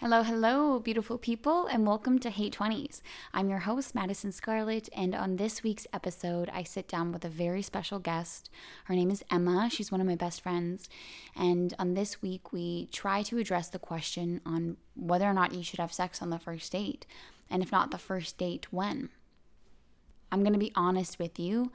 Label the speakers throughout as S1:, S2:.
S1: Hello, hello, beautiful people, and welcome to Hey 20s. I'm your host, Madison Scarlett, and on this week's episode, I sit down with a very special guest. Her name is Emma. She's one of my best friends. And on this week, we try to address the question on whether or not you should have sex on the first date, and if not the first date, when. I'm to be honest with you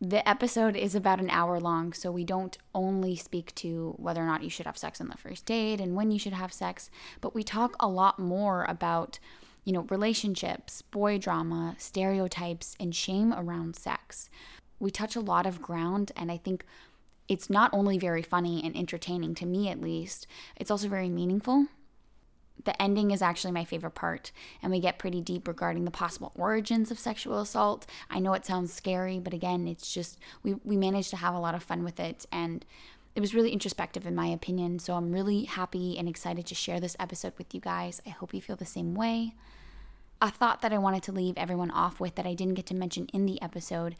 S1: the episode is about an hour long, so we don't only speak to whether or not you should have sex on the first date and when you should have sex, but we talk a lot more about, you know, relationships, boy drama, stereotypes, and shame around sex. We touch a lot of ground, and I think it's not only very funny and entertaining, to me at least, it's also very meaningful the ending is actually my favorite part, and we get pretty deep regarding the possible origins of sexual assault. I know it sounds scary, but again, it's just we we managed to have a lot of fun with it and it was really introspective in my opinion. So I'm really happy and excited to share this episode with you guys. I hope you feel the same way. A thought that I wanted to leave everyone off with that I didn't get to mention in the episode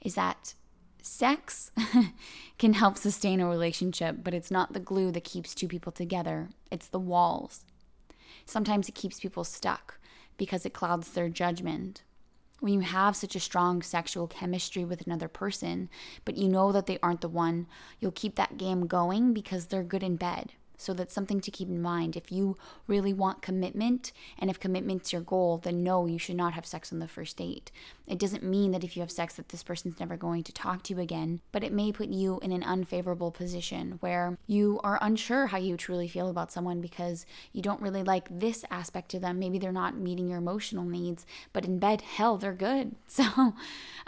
S1: is that sex can help sustain a relationship, but it's not the glue that keeps two people together, it's the walls. Sometimes it keeps people stuck because it clouds their judgment. When you have such a strong sexual chemistry with another person, but you know that they aren't the one, you'll keep that game going because they're good in bed. So that's something to keep in mind. If you really want commitment and if commitment's your goal, then no, you should not have sex on the first date. It doesn't mean that if you have sex that this person's never going to talk to you again, but it may put you in an unfavorable position where you are unsure how you truly feel about someone because you don't really like this aspect of them. Maybe they're not meeting your emotional needs, but in bed, hell, they're good. So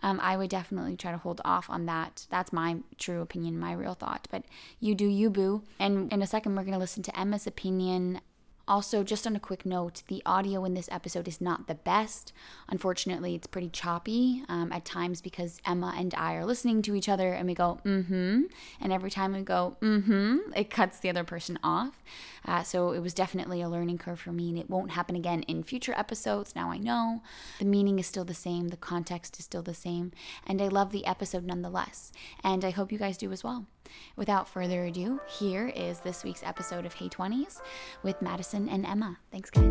S1: um, I would definitely try to hold off on that. That's my true opinion, my real thought. But you do you, boo. And in a second, we're going to listen to Emma's opinion also, just on a quick note, the audio in this episode is not the best. Unfortunately, it's pretty choppy um, at times because Emma and I are listening to each other and we go, mm hmm. And every time we go, mm hmm, it cuts the other person off. Uh, so it was definitely a learning curve for me and it won't happen again in future episodes. Now I know the meaning is still the same, the context is still the same, and I love the episode nonetheless. And I hope you guys do as well. Without further ado, here is this week's episode of Hey 20s with Madison and Emma. Thanks, guys.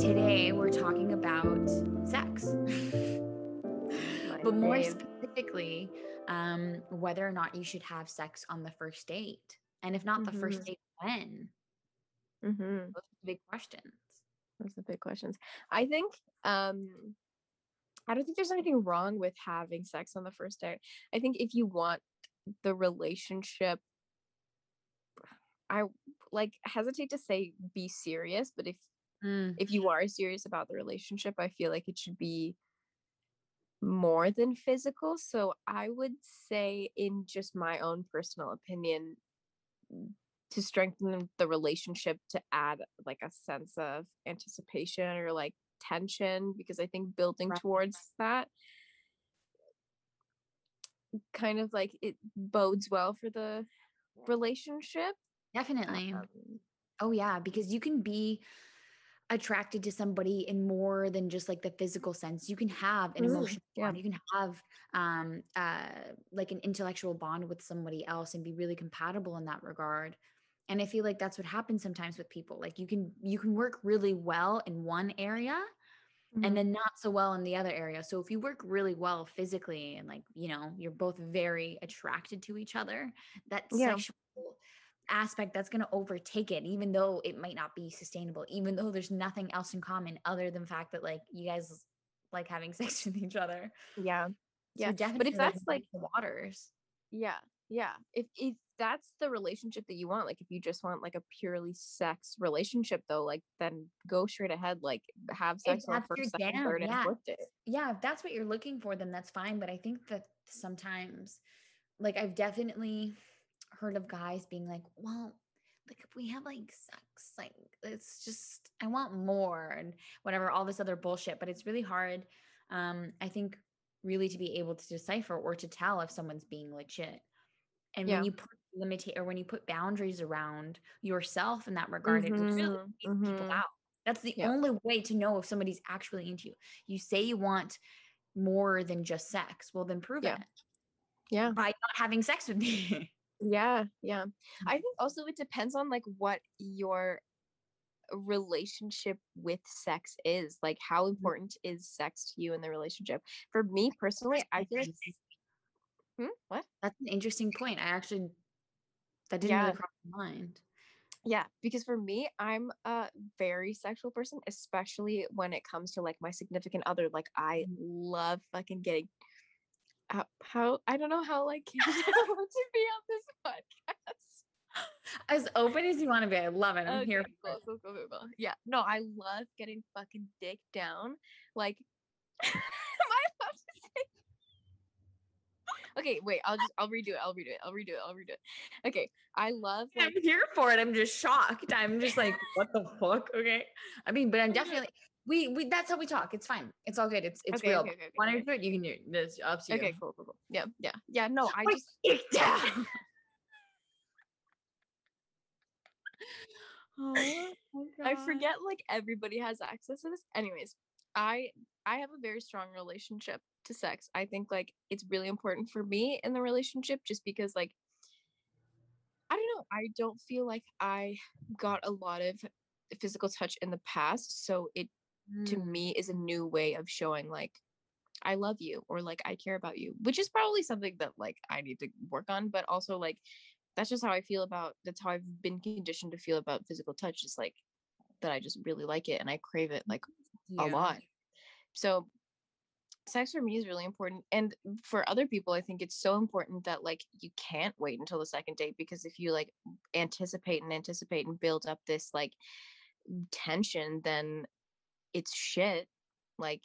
S1: Today, we're talking about sex. but more specifically, um, whether or not you should have sex on the first date. And if not mm-hmm. the first mm-hmm. date, when? Mm-hmm. Those are big questions.
S2: Those are big questions. I think um I don't think there's anything wrong with having sex on the first date. I think if you want the relationship I like hesitate to say be serious, but if mm. if you are serious about the relationship, I feel like it should be more than physical. So I would say in just my own personal opinion to strengthen the relationship to add like a sense of anticipation or like tension because I think building right. towards that kind of like it bodes well for the relationship.
S1: Definitely. Um, oh yeah, because you can be attracted to somebody in more than just like the physical sense. You can have an emotional yeah. bond. You can have um uh like an intellectual bond with somebody else and be really compatible in that regard and i feel like that's what happens sometimes with people like you can you can work really well in one area mm-hmm. and then not so well in the other area. So if you work really well physically and like you know you're both very attracted to each other that yeah. sexual aspect that's going to overtake it even though it might not be sustainable even though there's nothing else in common other than the fact that like you guys like having sex with each other.
S2: Yeah. So yeah.
S1: Definitely but if that's like waters.
S2: Yeah yeah if if that's the relationship that you want like if you just want like a purely sex relationship though like then go straight ahead like have sex on first second down, third
S1: yeah.
S2: and fourth date
S1: yeah if that's what you're looking for then that's fine but i think that sometimes like i've definitely heard of guys being like well like if we have like sex like it's just i want more and whatever all this other bullshit but it's really hard um i think really to be able to decipher or to tell if someone's being legit and yeah. when you put limit or when you put boundaries around yourself in that regard, mm-hmm. it really mm-hmm. people mm-hmm. out. That's the yeah. only way to know if somebody's actually into you. You say you want more than just sex. Well, then prove
S2: Yeah.
S1: it
S2: Yeah.
S1: by not having sex with me.
S2: Yeah. Yeah. I think also it depends on like what your relationship with sex is. Like how important is sex to you in the relationship? For me personally, I feel like Hmm? What?
S1: That's an interesting point. I actually that didn't
S2: Yeah.
S1: really cross my mind.
S2: Yeah, because for me, I'm a very sexual person, especially when it comes to like my significant other. Like I
S1: Mhm.
S2: love fucking getting how, how I don't know how like to be on this podcast.
S1: As open as you want to be. I love it. I'm
S2: Okay,
S1: here
S2: cool, cool, cool. Yeah, no, I love getting fucking dick down. Like, am I allowed to say? Okay, wait. I'll just I'll redo it. I'll redo it. I'll redo it. I'll redo it. Okay, I love like
S1: I'm here for it. I'm just shocked. I'm just like, what the fuck? Okay. I mean, but I'm definitely we we that's how we talk. It's fine. It's all good. It's it's
S2: okay,
S1: real.
S2: okay, okay, okay,
S1: Want to do it? You can do it. It's up to you.
S2: Okay, cool, cool, cool. Yeah, yeah, yeah. No, I just
S1: oh,
S2: I forget like everybody has access to this. Anyways, I I have a very strong relationship to sex. I think like it's really important for me in the relationship just because like I don't know, I don't feel like I got a lot of physical touch in the past, so it to
S1: Mm.
S2: me is a new way of showing like I love you or like I care about you, which is probably something that like I need to work on, but also like that's just how I feel about that's how I've been conditioned to feel about physical touch is like that I just really like it and I crave it like a lot. So sex for me is really important and for other people I think it's so important that like you can't wait until the second date because if you like anticipate and anticipate and build up this like tension then it's shit. Like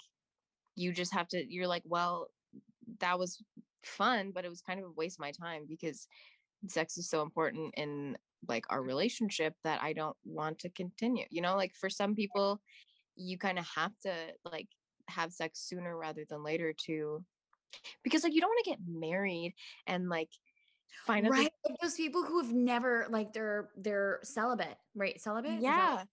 S2: you just have to you're like well that was fun but it was kind of a waste of my time because sex is so important in like our relationship that I don't want to continue. You know like for some people you kind of have to like have sex sooner rather than later to because like you don't want to get married and like find
S1: Right. Like those people who have never like they're they're celibate, right? Celibate? Is that-
S2: yeah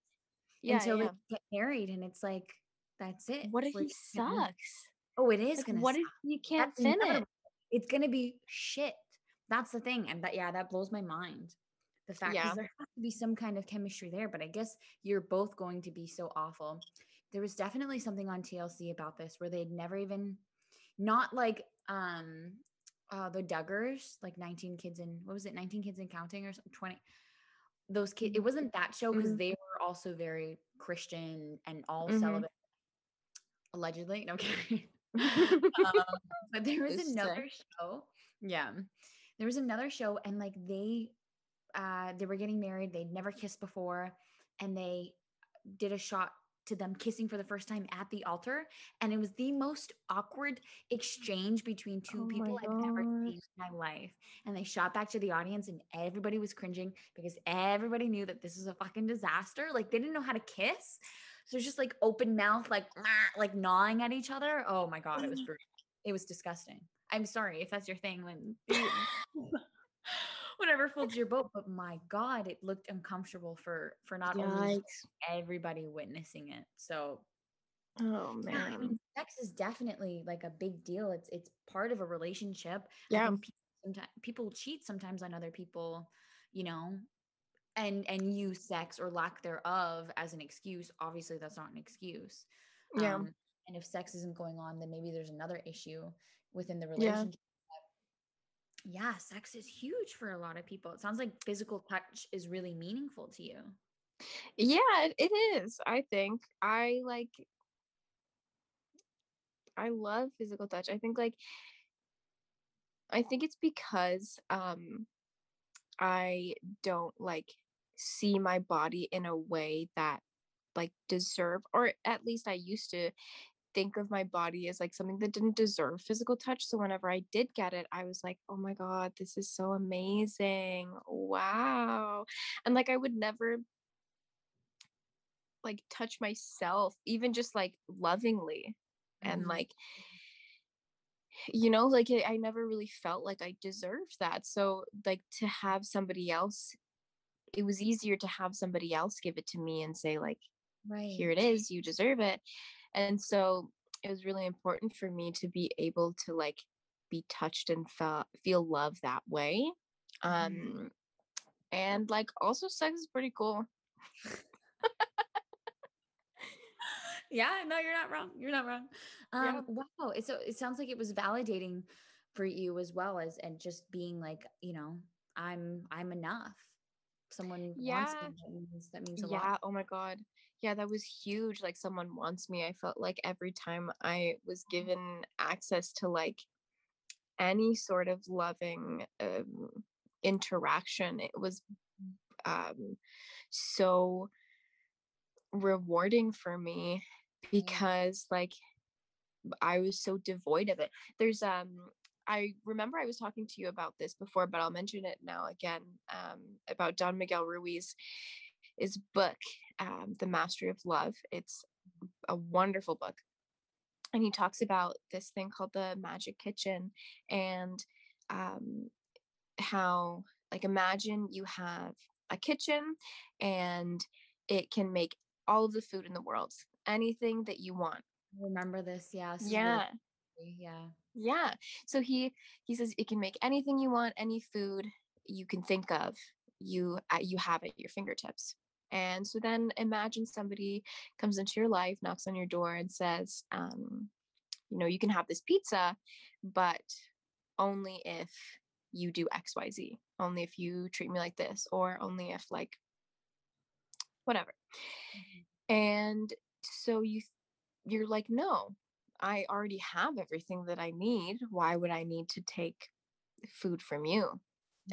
S2: yeah,
S1: until
S2: yeah.
S1: they get married and it's like that's it.
S2: what if
S1: We're
S2: he sucks
S1: Oh, it is
S2: like,
S1: gonna
S2: what
S1: suck.
S2: if you can't
S1: That's
S2: finish.
S1: It's gonna be shit. That's the thing. And that yeah, that blows my mind. The fact
S2: Yeah.
S1: there has to be some kind of chemistry there, but I guess you're both going to be so awful. There was definitely something on TLC about this where they'd never even not like um uh the Duggars, like 19 kids in what was it, 19 kids in counting or something, 20 those kids it wasn't that show because
S2: Mhm.
S1: they were also very Christian and all
S2: Mhm.
S1: celibate allegedly. No I'm kidding. um, but there was another show. Yeah. There was another show and like they uh they were getting married, they'd never kissed before, and they did a shot to them kissing for the first time at the altar. And it was the most awkward exchange between two
S2: Oh
S1: people I've ever seen in my life. And they shot back to the audience and everybody was cringing because everybody knew that this was a fucking disaster. Like they didn't know how to kiss. So it's just like open mouth, like like gnawing at each other. Oh my god, it was brutal. It was disgusting. I'm sorry if that's your thing. When whatever floats your boat, but my god, it looked uncomfortable for for not only everybody witnessing it. So
S2: Oh
S1: yeah, I
S2: man.
S1: mean, sex is definitely like a big deal. It's it's part of a relationship. I
S2: Yeah.
S1: people, sometimes, people cheat sometimes on other people, you know, and and use sex or lack thereof as an excuse. Obviously, that's not an excuse.
S2: Yeah.
S1: Um, and if sex isn't going on, then maybe there's another issue within the relationship. Yeah, sex is huge for a lot of people. It sounds like physical touch is really meaningful to you.
S2: Yeah, it is. I think I like I love physical touch. I think like I think it's because um I don't like see my body in a way that like deserve or at least I used to think of my body as like something that didn't deserve physical touch. So whenever I did get it, I was like, oh my God, this is so amazing. Wow. And like I would never like touch myself, even just like lovingly. And
S1: Mhm.
S2: like, you know, like I I never really felt like I deserved that. So like to have somebody else, it was easier to have somebody else give it to me and say, like,
S1: right.
S2: here it is, you deserve it. And so it was really important for me to be able to like be touched and feel feel love that way. Um
S1: Mhm.
S2: and like also sex is pretty cool.
S1: yeah, no, you're not wrong. You're not wrong.
S2: Yeah.
S1: Um, wow. So it sounds like it was validating for you as well as and just being like, you know, I'm I'm enough. Someone wants me.
S2: Yeah.
S1: That means that means a
S2: Yeah,
S1: lot.
S2: oh my god. Yeah, that was huge. Like someone wants me. I felt like every time I was given access to like any sort of loving um interaction, it was um so rewarding for me because like I was so devoid of it. There's um I remember I was talking to you about this before, but I'll mention it now again. Um, about Don Miguel Ruiz, his book, um, The Mastery of Love. It's a wonderful book. And he talks about this thing called the magic kitchen and um, how, like, imagine you have a kitchen and it can make all of the food in the world, anything that you want.
S1: I remember this. Yeah. This is really
S2: Yeah.
S1: Yeah.
S2: Yeah. So he he says it can make anything you want, any food you can think of, you uh, you have at your fingertips. And so then imagine somebody comes into your life, knocks on your door, and says, um, you know, you can have this pizza, but only if you do X, Y, Z. Only if you treat me like this, or only if like whatever.
S1: Mhm.
S2: And so you you're like, no, I already have everything that I need. Why would I need to take food from you?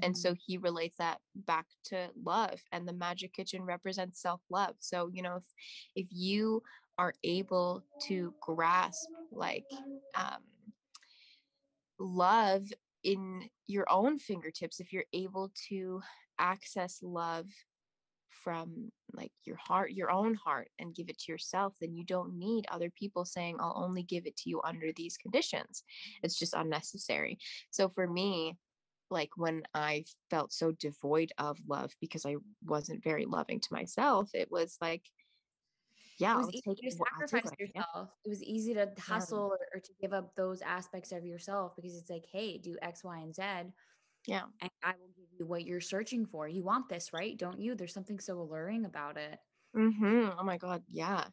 S2: And
S1: Mhm.
S2: so he relates that back to love and the magic kitchen represents self-love. So, you know, if if you are able to grasp like um love in your own fingertips, if you're able to access love from like your heart, your own heart, and give it to yourself, then you don't need other people saying, I'll only give it to you under these conditions. It's just unnecessary. So for me, like when I felt so devoid of love because I wasn't very loving to myself, it was like, yeah,
S1: it was
S2: I'll
S1: easy
S2: take,
S1: to
S2: take
S1: sacrifice
S2: can.
S1: yourself. It was easy to hustle or, or to give up those aspects of yourself because it's like, hey, do X, Y, and Z,
S2: Yeah.
S1: and I will give you what you're searching for. You want this, right? Don't you? There's something so alluring about it.
S2: hmm Oh my God. Yeah.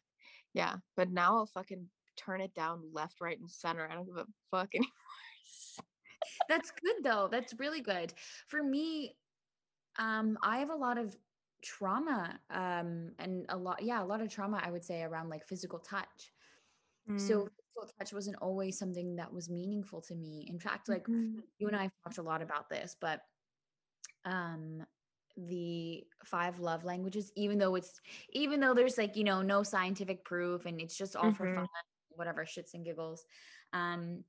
S2: Yeah. But now I'll fucking turn it down left, right, and center. I don't give a fuck anymore.
S1: That's good though. That's really good. For me, um, I have a lot of trauma, um, and a lot, yeah, a lot of trauma, I would say, around like physical touch.
S2: Mm,
S1: So physical touch wasn't always something that was meaningful to me. In fact, like
S2: mhm.
S1: you and I have talked a lot about this, but um the five love languages, even though it's even though there's like, you know, no scientific proof and it's just all for
S2: Mhm.
S1: fun, whatever shits and giggles. Um,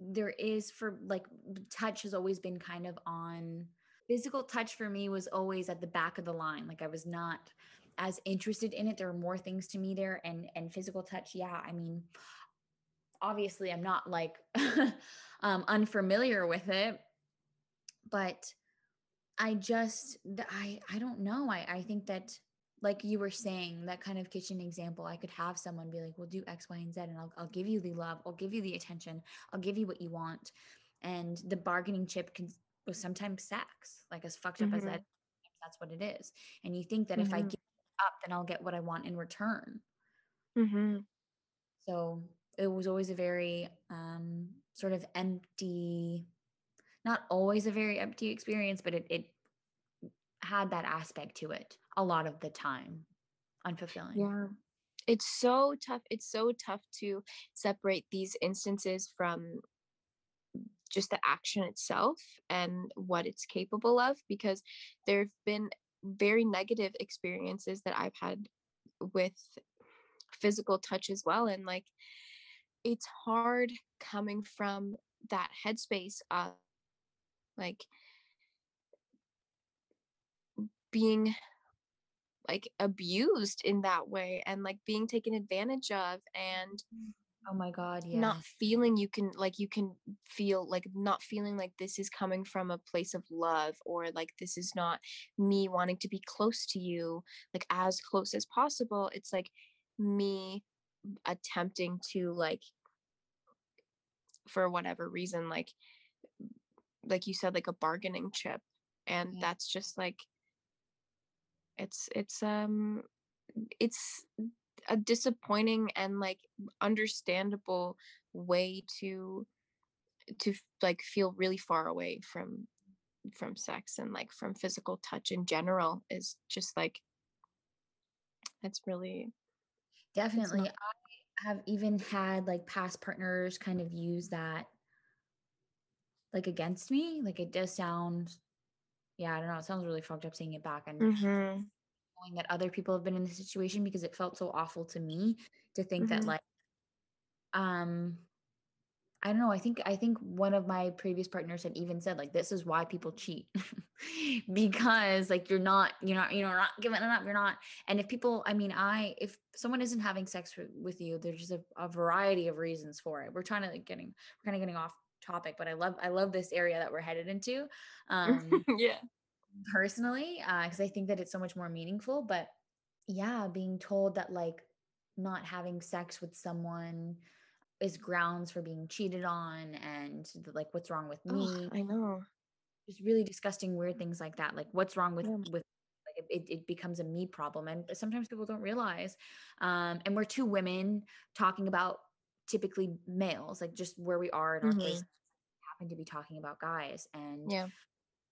S1: there is for like touch has always been kind of on physical touch for me was always at the back of the line. Like I was not as interested in it. There are more things to me there and and physical touch, yeah, I mean, obviously I'm not like um unfamiliar with it, but I just I I don't know. I I think that like you were saying that kind of kitchen example, I could have someone be like, "We'll do X, Y, and Z, and I'll I'll give you the love, I'll give you the attention, I'll give you what you want." And the bargaining chip can was sometimes sex, like as fucked up as that.
S2: Mhm.
S1: That's what it is. And you think that if I
S2: Mhm.
S1: give up, then I'll get what I want in return.
S2: Mm-hmm.
S1: So it was always a very um, sort of empty, not always a very empty experience, but it, it had that aspect to it a lot of the time, unfulfilling.
S2: Yeah. It's so tough. It's so tough to separate these instances from just the action itself and what it's capable of because there have been very negative experiences that I've had with physical touch as well. And like, it's hard coming from that headspace of like being like abused in that way and like being taken advantage of and mm.
S1: Oh my God. Yeah.
S2: not feeling you can like you can feel like not feeling like this is coming from a place of love or like this is not me wanting to be close to you like as close as possible it's like me attempting to like for whatever reason like like you said like a bargaining chip and
S1: Yeah.
S2: that's just like it's it's um it's a disappointing and like understandable way to to like feel really far away from from sex and like from physical touch in general is just like it's really
S1: Definitely.
S2: not-
S1: I have even had like past partners kind of use that like against me. Like it does sound, yeah, I don't know. It sounds really fucked up saying it back and
S2: Mhm.
S1: knowing that other people have been in this situation because it felt so awful to me to think that
S2: Mhm.
S1: like, um, I don't know. I think I think one of my previous partners had even said like this is why people cheat because like you're not you're not you're not giving it up you're not and if people I mean I if someone isn't having sex with, you there's just a, a variety of reasons for it. We're trying to like getting we're kind of getting off topic but I love I love this area that we're headed into um
S2: yeah
S1: personally because I think that it's so much more meaningful but yeah being told that like not having sex with someone is grounds for being cheated on and the, like what's wrong with me
S2: Ugh, i know
S1: just really disgusting weird things like that like what's wrong with
S2: Yeah.
S1: with like it, it, becomes a me problem and sometimes people don't realize um and we're two women talking about typically males like just where we are in our
S2: Mhm.
S1: place happen to be talking about guys and
S2: yeah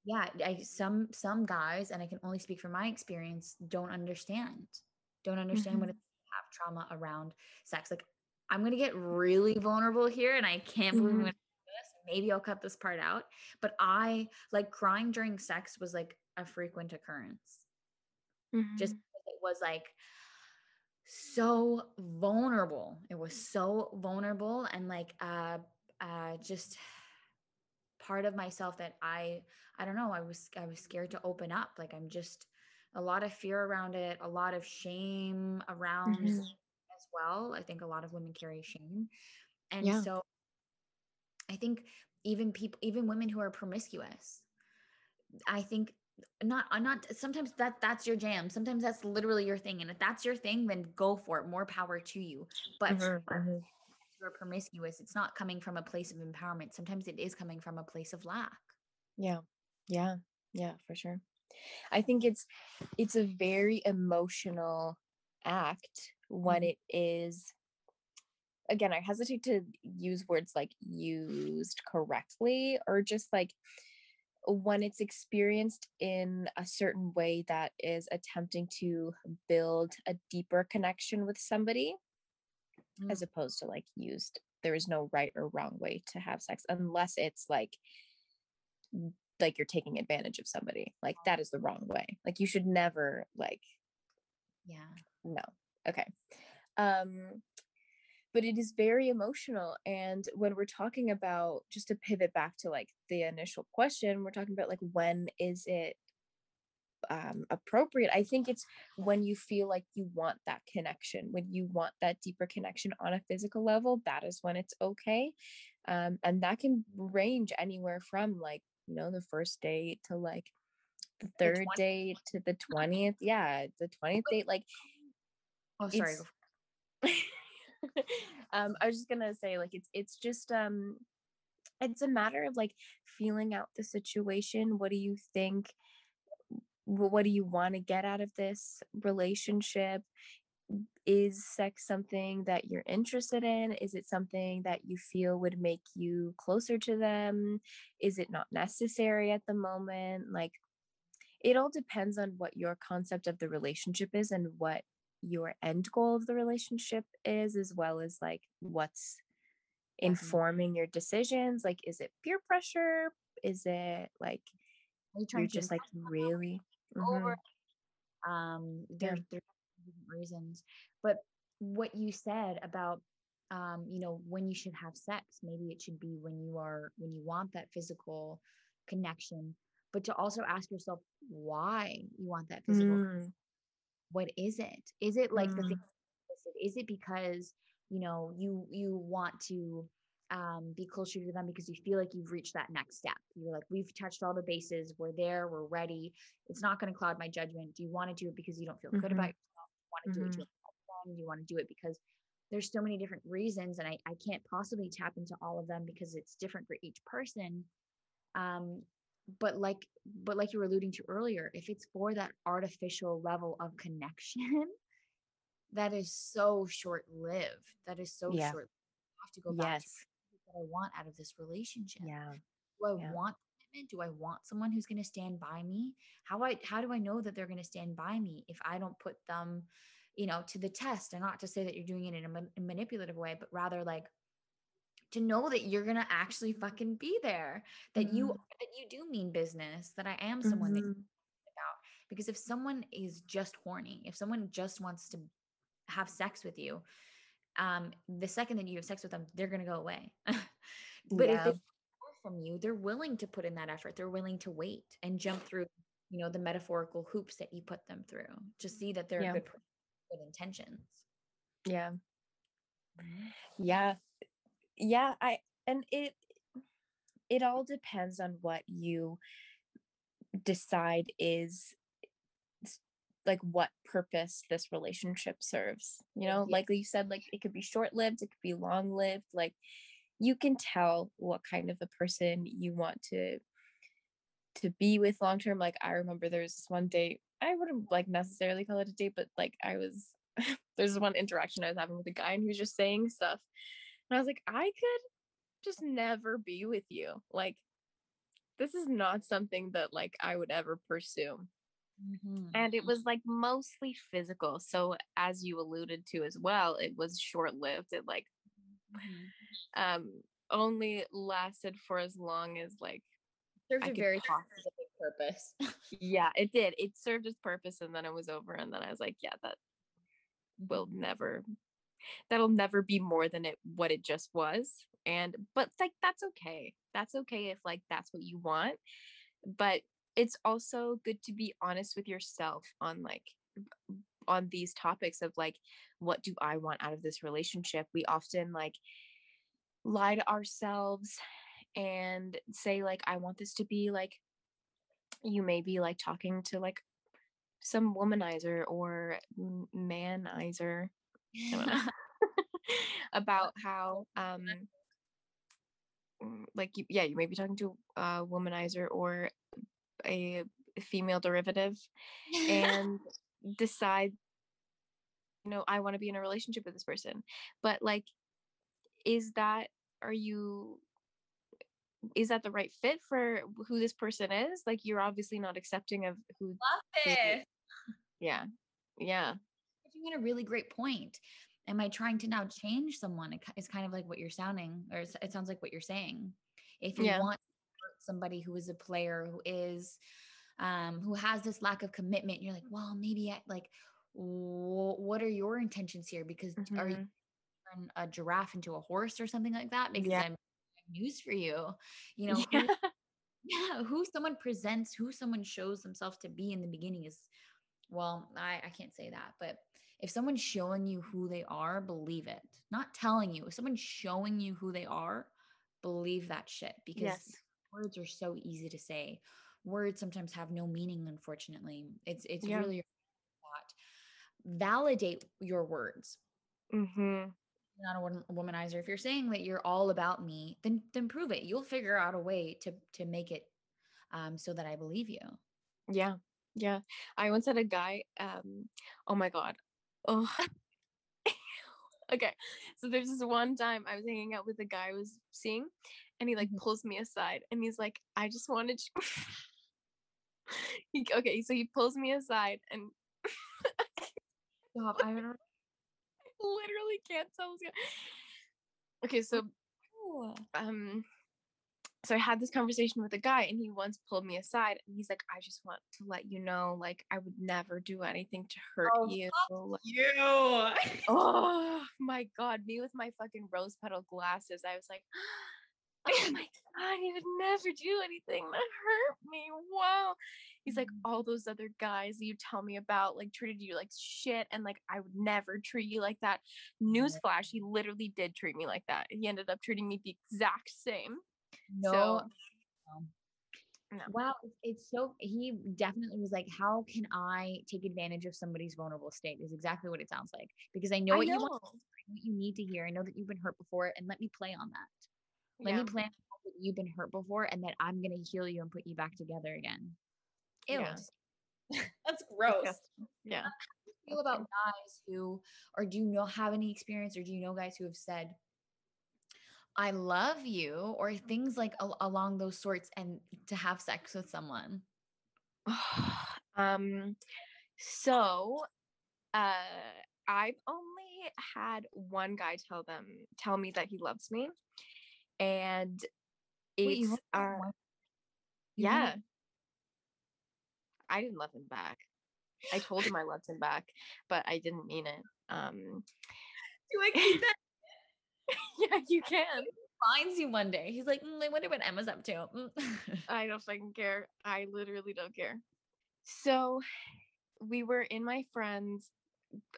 S1: yeah I, some some guys and i can only speak from my experience don't understand don't understand what
S2: Mhm.
S1: it's to have trauma around sex like i'm going to get really vulnerable here and i can't believe i'm
S2: Mhm.
S1: going to do this maybe i'll cut this part out but i like crying during sex was like a frequent occurrence just
S2: Mhm.
S1: because it was like so vulnerable it was so vulnerable and like uh uh just part of myself that i i don't know i was i was scared to open up like i'm just a lot of fear around it a lot of shame around
S2: Mhm.
S1: Well i think a lot of women carry shame. And
S2: Yeah.
S1: so i think even people even women who are promiscuous i think not uh, not sometimes that that's your jam. Sometimes that's literally your thing. And if that's your thing then go for it. More power to you. But
S2: Mhm, mhm.
S1: you're promiscuous it's not coming from a place of empowerment. Sometimes it is coming from a place of lack.
S2: Yeah. Yeah. Yeah for sure. I think it's it's a very emotional act when
S1: Mhm.
S2: it is again i hesitate to use words like used correctly or just like when it's experienced in a certain way that is attempting to build a deeper connection with somebody as
S1: Mm.
S2: opposed to like used there is no right or wrong way to have sex unless it's like like you're taking advantage of somebody like that is the wrong way like you should never like
S1: yeah
S2: no okay. Um but it is very emotional and when we're talking about just to pivot back to like the initial question we're talking about like when is it um appropriate? I think it's when you feel like you want that connection when you want that deeper connection on a physical level that is when it's okay. Um and that can range anywhere from like you know the first date to like the
S1: The
S2: third
S1: 20th
S2: date to the 20th yeah the 20th date like
S1: oh sorry
S2: um i was just gonna say like it's it's just um it's a matter of like feeling out the situation. What do you think what do you want to get out of this relationship? Is sex something that you're interested in? Is it something that you feel would make you closer to them? Is it not necessary at the moment? Like it all depends on what your concept of the relationship is and what your end goal of the relationship is as well as like what's informing your decisions like is it peer pressure? Is it like
S1: you
S2: you're just like really
S1: over
S2: Mhm.
S1: um
S2: Yeah.
S1: there's there's different reasons. But what you said about um you know when you should have sex maybe it should be when you are when you want that physical connection. But to also ask yourself why you want that physical
S2: Mm,
S1: what is it? Is it like the thing
S2: mm,
S1: is it because you know you you want to um, be closer to them because you feel like you've reached that next step? You're like we've touched all the bases. We're there. We're ready. It's not going to cloud my judgment. Do you want to do it because you don't feel good about
S2: mhm,
S1: yourself? Do you want to do it to them? do you want to do it because there's so many different reasons and I, I can't possibly tap into all of them because it's different for each person. Um but like but like you were alluding to earlier if it's for that artificial level of connection that is so short lived that is so
S2: Yeah.
S1: short I have to go back
S2: yes
S1: to what I want out of this relationship
S2: yeah
S1: do I
S2: Yeah.
S1: want commitment? Do I want someone who's going to stand by me? How I how do I know that they're going to stand by me if I don't put them, you know, to the test? And not to say that you're doing it in a, man- a manipulative way, but rather like to know that you're to actually fucking be there, that you
S2: Mhm.
S1: that you do mean business, that I am someone that you
S2: Mhm.
S1: care about. Because if someone is just horny, if someone just wants to have sex with you, um, the second that you have sex with them, they're to go away. but if
S2: Yeah.
S1: they more from you, they're willing to put in that effort. They're willing to wait and jump through, you know, the metaphorical hoops that you put them through to see that they're
S2: Yeah.
S1: good, good intentions.
S2: yeah yeah yeah i and it it all depends on what you decide is like what purpose this relationship serves you know
S1: Yeah.
S2: like you said like it could be short lived it could be long lived like you can tell what kind of a person you want to to be with long term like i remember there was this one date i wouldn't like necessarily call it a date but like i was there's one interaction i was having with a guy and he was just saying stuff and i was like i could just never be with you. Like this is not something that like i would ever pursue. Mm-hmm, and it mm-hmm. was like mostly physical. So as you alluded to as well it was short lived it like mm-hmm. um only lasted for as long as like
S1: serves
S2: I
S1: a very specific purpose.
S2: yeah it did. It served its purpose and then it was over and then i was like yeah that will never that'll never be more than it what it just was and but like that's okay. That's okay if like that's what you want but it's also good to be honest with yourself on like on these topics of like what do i want out of this relationship? We often like lie to ourselves and say like i want this to be like you may be like talking to like some womanizer or manizer about how um mm, like you, yeah you may be talking to a womanizer or a female derivative and decide you know i want to be in a relationship with this person. But like is that are you is that the right fit for who this person is? Like you're obviously not accepting of who
S1: Love it.
S2: yeah. Yeah
S1: You made a really great point. Am I trying to now change someone? It's kind of like what you're sounding, or it sounds like what you're saying. If you
S2: Yeah.
S1: want somebody who is a player, who is, um, who has this lack of commitment, you're like, well, maybe I like. wh- What are your intentions here? Because are you
S2: Mhm.
S1: turn a giraffe into a horse or something like that? Because
S2: Yeah.
S1: I'm news for you. You know,
S2: yeah.
S1: who, yeah, who someone presents, who someone shows themselves to be in the beginning is, well, I, I can't say that, but if someone's showing you who they are, believe it. Not telling you. If someone's showing you who they are, believe that shit because
S2: Yes.
S1: words are so easy to say. Words sometimes have no meaning, unfortunately. It's it's
S2: Yeah.
S1: really that. Validate your words
S2: mm-hmm.
S1: not a womanizer. If you're saying that you're all about me, then then prove it. You'll figure out a way to to make it um so that I believe you.
S2: Yeah. Yeah. I once had a guy, um, oh my God. Oh. okay. So there's this one time I was hanging out with a guy I was seeing, and he like
S1: Mhm.
S2: pulls me aside and he's like, I just wanted you. he, okay, so he pulls me aside and
S1: Stop. I don't
S2: literally can't tell. this guy- Okay, so um so I had this conversation with a guy and he once pulled me aside and he's like, I just want to let you know, like I would never do anything to hurt
S1: Oh,
S2: you. like,
S1: You.
S2: oh my god, me with my fucking rose petal glasses. I was like, oh my god, he would never do anything that hurt me. Wow. He's like, mm. all those other guys you tell me about like treated you like shit, and like I would never treat you like that. Newsflash, he literally did treat me like that. He ended up treating me the exact same.
S1: No.
S2: So-
S1: no. Wow, it's, so he definitely was like, How can I take advantage of somebody's vulnerable state? Is exactly what it sounds like. Because I know
S2: I
S1: what you want, what you need to hear. I know that you've been hurt before, and let me play on that. Let
S2: Yeah.
S1: me play on the fact that you've been hurt before and that I'm gonna heal you and put you back together again. Ew.
S2: Yeah.
S1: That's gross.
S2: Disgusting. Yeah.
S1: feel about guys who or do you know have any experience or do you know guys who have said i love you or things like al- along those sorts and to have sex with someone
S2: um so uh I've only had one guy tell them tell me that he loves me. And
S1: Wait,
S2: it's
S1: had
S2: uh
S1: one- you only
S2: yeah. I didn't love him back. I told him I loved him back, but I didn't mean it. Um
S1: do i keep that
S2: yeah, you can.
S1: finds you one day he's like mm, i wonder what emma's up to Mm.
S2: I don't fucking care. I literally don't care. So we were in my friend's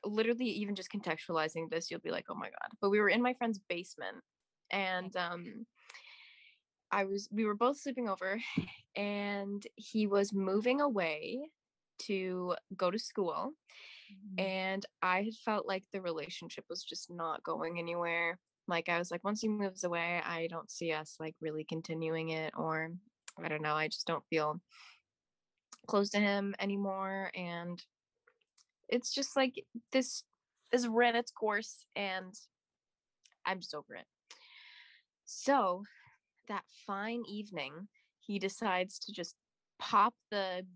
S2: literally even just contextualizing this, you'll be like, oh my god. But we were in my friend's basement and um I was we were both sleeping over and he was moving away to go to school and I had felt like the relationship was just not going anywhere. Like I was like, once he moves away, I don't see us like really continuing it, or I don't know, I just don't feel close to him anymore. And it's just like this has ran its course, and I'm just over it. So that fine evening, he decides to just pop the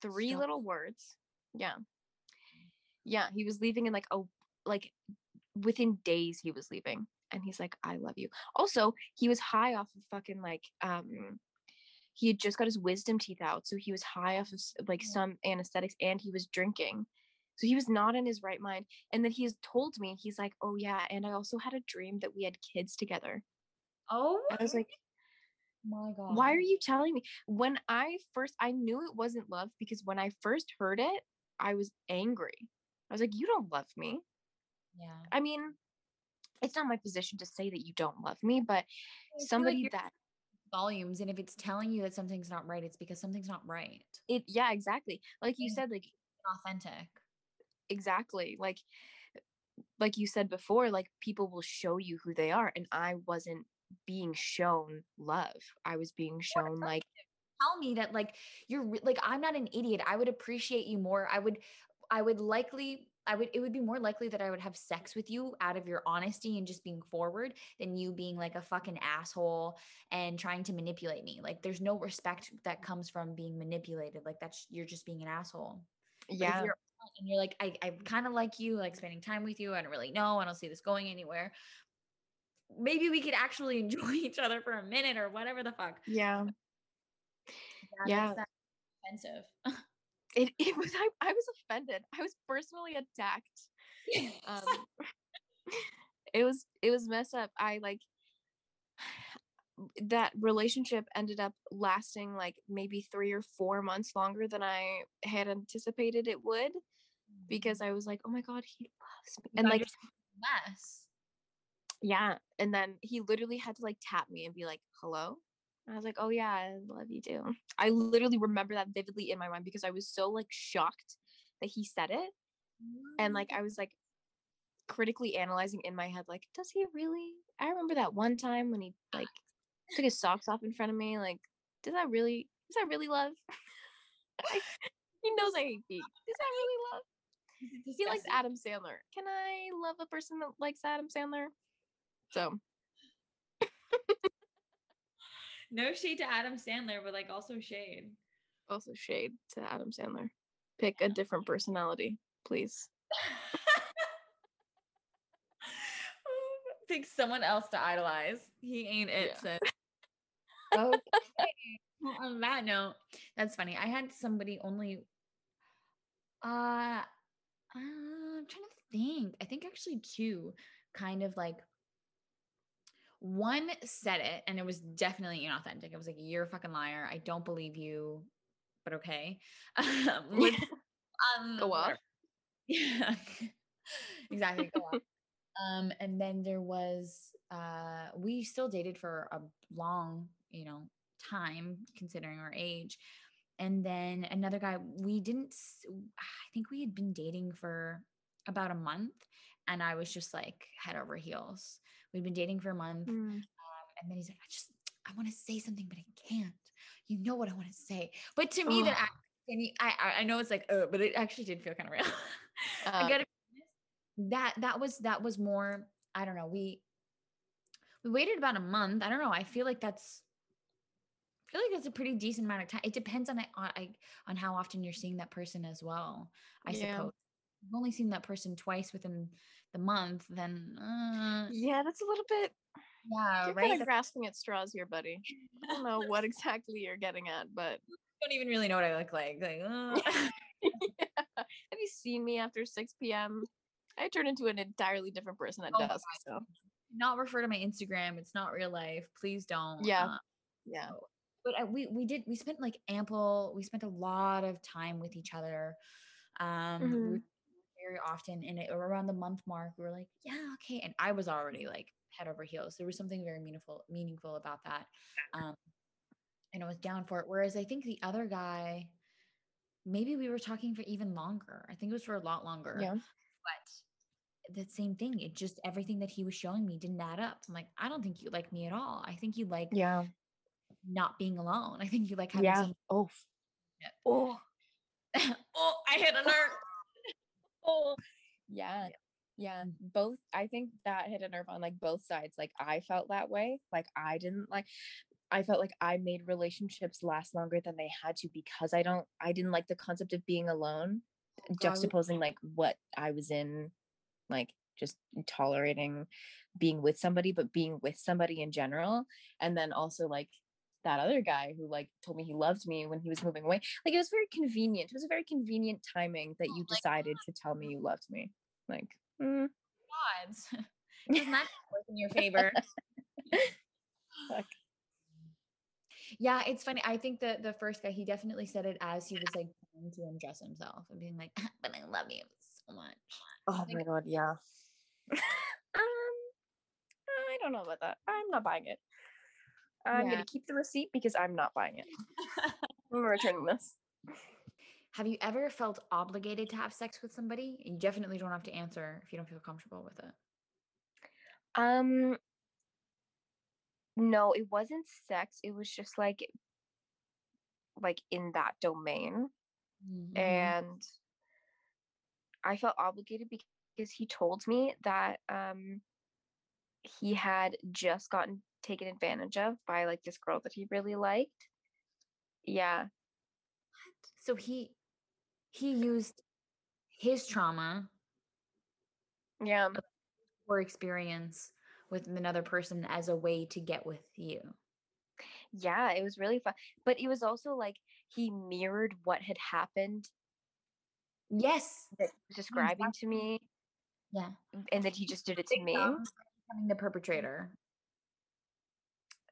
S2: three
S1: Stop.
S2: little words. Yeah. Yeah, he was leaving in like a like within days he was leaving and he's like I love you. Also, he was high off of fucking like um he had just got his wisdom teeth out, so he was high off of like some anesthetics and he was drinking. So he was not in his right mind. And then he's told me, he's like, Oh yeah, and I also had a dream that we had kids together.
S1: oh
S2: I was like,
S1: my god
S2: why are you telling me when i first i knew it wasn't love because when i first heard it i was angry i was like you don't love me
S1: yeah.
S2: I mean it's not my position to say that you don't love me but
S1: I feel like
S2: somebody that
S1: volumes and if it's telling you that something's not right it's because something's not right.
S2: It yeah exactly. Like you said like
S1: authentic.
S2: Exactly. Like like you said before like people will show you who they are and i wasn't being shown love. I was being shown like
S1: tell me that like you're like i'm not an idiot. I would appreciate you more. I would i would likely i would it would be more likely that i would have sex with you out of your honesty and just being forward than you being like a fucking asshole and trying to manipulate me. Like there's no respect that comes from being manipulated. Like that's you're just being an asshole.
S2: Yeah.
S1: you're and you're like i, I kind of like you like spending time with you i don't really know i don't see this going anywhere. Maybe we could actually enjoy each other for a minute or whatever the fuck.
S2: Yeah.
S1: Yeah,
S2: Yeah.
S1: that's that offensive
S2: it, it was I, I was offended. I was personally attacked. Um it was it was messed up. I like that relationship ended up lasting like maybe three or four months longer than i had anticipated it would because i was like oh my god he loves me. And like
S1: yourself in a mess.
S2: yeah. And then he literally had to like tap me and be like hello i was like oh yeah i love you too i literally remember that vividly in my mind because i was so like shocked that he said it and like I was like critically analyzing in my head, like, does he really? I remember that one time when he like took his socks off in front of me. Like, does that really? Is that really love? I- he knows I hate feet. Is that really love? He likes Adam Sandler. Can I love a person that likes Adam Sandler? So
S1: no shade to Adam Sandler, but like also shade.
S2: also shade to Adam Sandler. Pick a different personality, please.
S1: Pick someone else to idolize. He ain't it,
S2: Yeah.
S1: sis. Okay. well, on that note, that's funny. I had somebody only. Uh, I'm trying to think. I think actually two, kind of like. One said it, and it was definitely inauthentic. It was like, "You're a fucking liar. I don't believe you." But okay. Um, let's, um,
S2: Go off.
S1: Yeah, exactly. Go off. Um, and then there was uh we still dated for a long, you know, time considering our age. And then another guy, we didn't, I think we had been dating for about a month and I was just like head over heels. We'd been dating for a month.
S2: Mm.
S1: Um, and then he's like, I just, I want to say something, but I can't. You know what I want to say. But to me, that I, I, I know it's like, oh, but it actually did feel kind of real. I
S2: Uh,
S1: gotta be honest, that that was that was more. I don't know. We we waited about a month. I don't know. I feel like that's. I feel like that's a pretty decent amount of time. It depends on on I- on how often you're seeing that person as well. I
S2: Yeah.
S1: suppose. You've only seen that person twice within the month, then uh,
S2: yeah, that's a little bit.
S1: yeah,
S2: You're
S1: right.
S2: kind of grasping at straws here, buddy. I don't know what exactly you're getting at, but
S1: don't even really know what I look like. Like, uh.
S2: have you seen me after 6 p.m.? I turn into an entirely different person at
S1: Oh
S2: dusk. So
S1: not refer to my Instagram. It's not real life. Please don't.
S2: Yeah.
S1: uh,
S2: yeah,
S1: but I, we we did we spent like ample we spent a lot of time with each other um we
S2: Mhm.
S1: were very often and it, around the month mark we were like yeah okay and i was already like head over heels there was something very meaningful meaningful about that um and i was down for it whereas i think the other guy maybe we were talking for even longer i think it was for a lot longer
S2: yeah.
S1: but the same thing it just everything that he was showing me didn't add up i'm like i don't think you like me at all i think you like
S2: Yeah.
S1: not being alone. I think you like having
S2: Yeah.
S1: some.
S2: Oh.
S1: Yeah.
S2: Oh.
S1: oh, I hit a nerve.
S2: Oh. Yeah. Yeah. Both I think that hit a nerve on like both sides. Like I felt that way. Like I didn't like I felt like I made relationships last longer than they had to because I don't I didn't like the concept of being alone. Juxtaposing like what I was in, like just tolerating being with somebody, but being with somebody in general. And then also like that other guy who like told me he loved me when he was moving away. Like it was very convenient. It was a very convenient timing that you
S1: like-
S2: decided to tell me you loved me. Like, mm,
S1: Odds. Does not work in your favor. Yeah, it's funny. I think that the first guy, he definitely said it as he was like trying to undress himself and being like, "But I love you so much."
S2: oh
S1: Like-
S2: my god, yeah. um, I don't know about that. I'm not buying it. I'm
S1: Yeah.
S2: gonna keep the receipt because I'm not buying it. I'm returning this.
S1: Have you ever felt obligated to have sex with somebody? You definitely don't have to answer if you don't feel comfortable with it.
S2: Um, no, it wasn't sex. It was just like, like in that domain.
S1: Mhm.
S2: and I felt obligated because he told me that um he had just gotten taken advantage of by like this girl that he really liked. Yeah.
S1: So he he used his trauma
S2: Yeah.
S1: or experience with another person as a way to get with you.
S2: Yeah, it was really fun. But it was also like he mirrored what had happened
S1: Yes.
S2: that he was describing to me
S1: Yeah.
S2: and that he just did it to me.
S1: Becoming the perpetrator.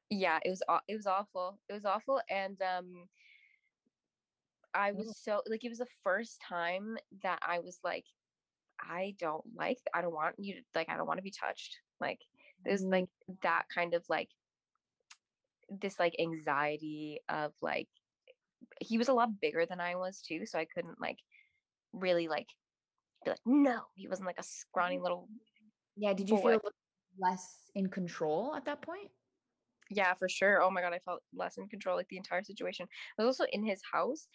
S2: yeah it was it was awful it was awful and um i was so like it was the first time that i was like i don't like i don't want you to like i don't want to be touched like there's
S1: Mm.
S2: like that kind of like this like anxiety of like he was a lot bigger than i was too so i couldn't like really like be like no he wasn't like a scrawny little
S1: Yeah. Did you
S2: boy.
S1: feel less in control at that point?
S2: Yeah, for sure. Oh my god, I felt less in control like the entire situation. I was also in his house,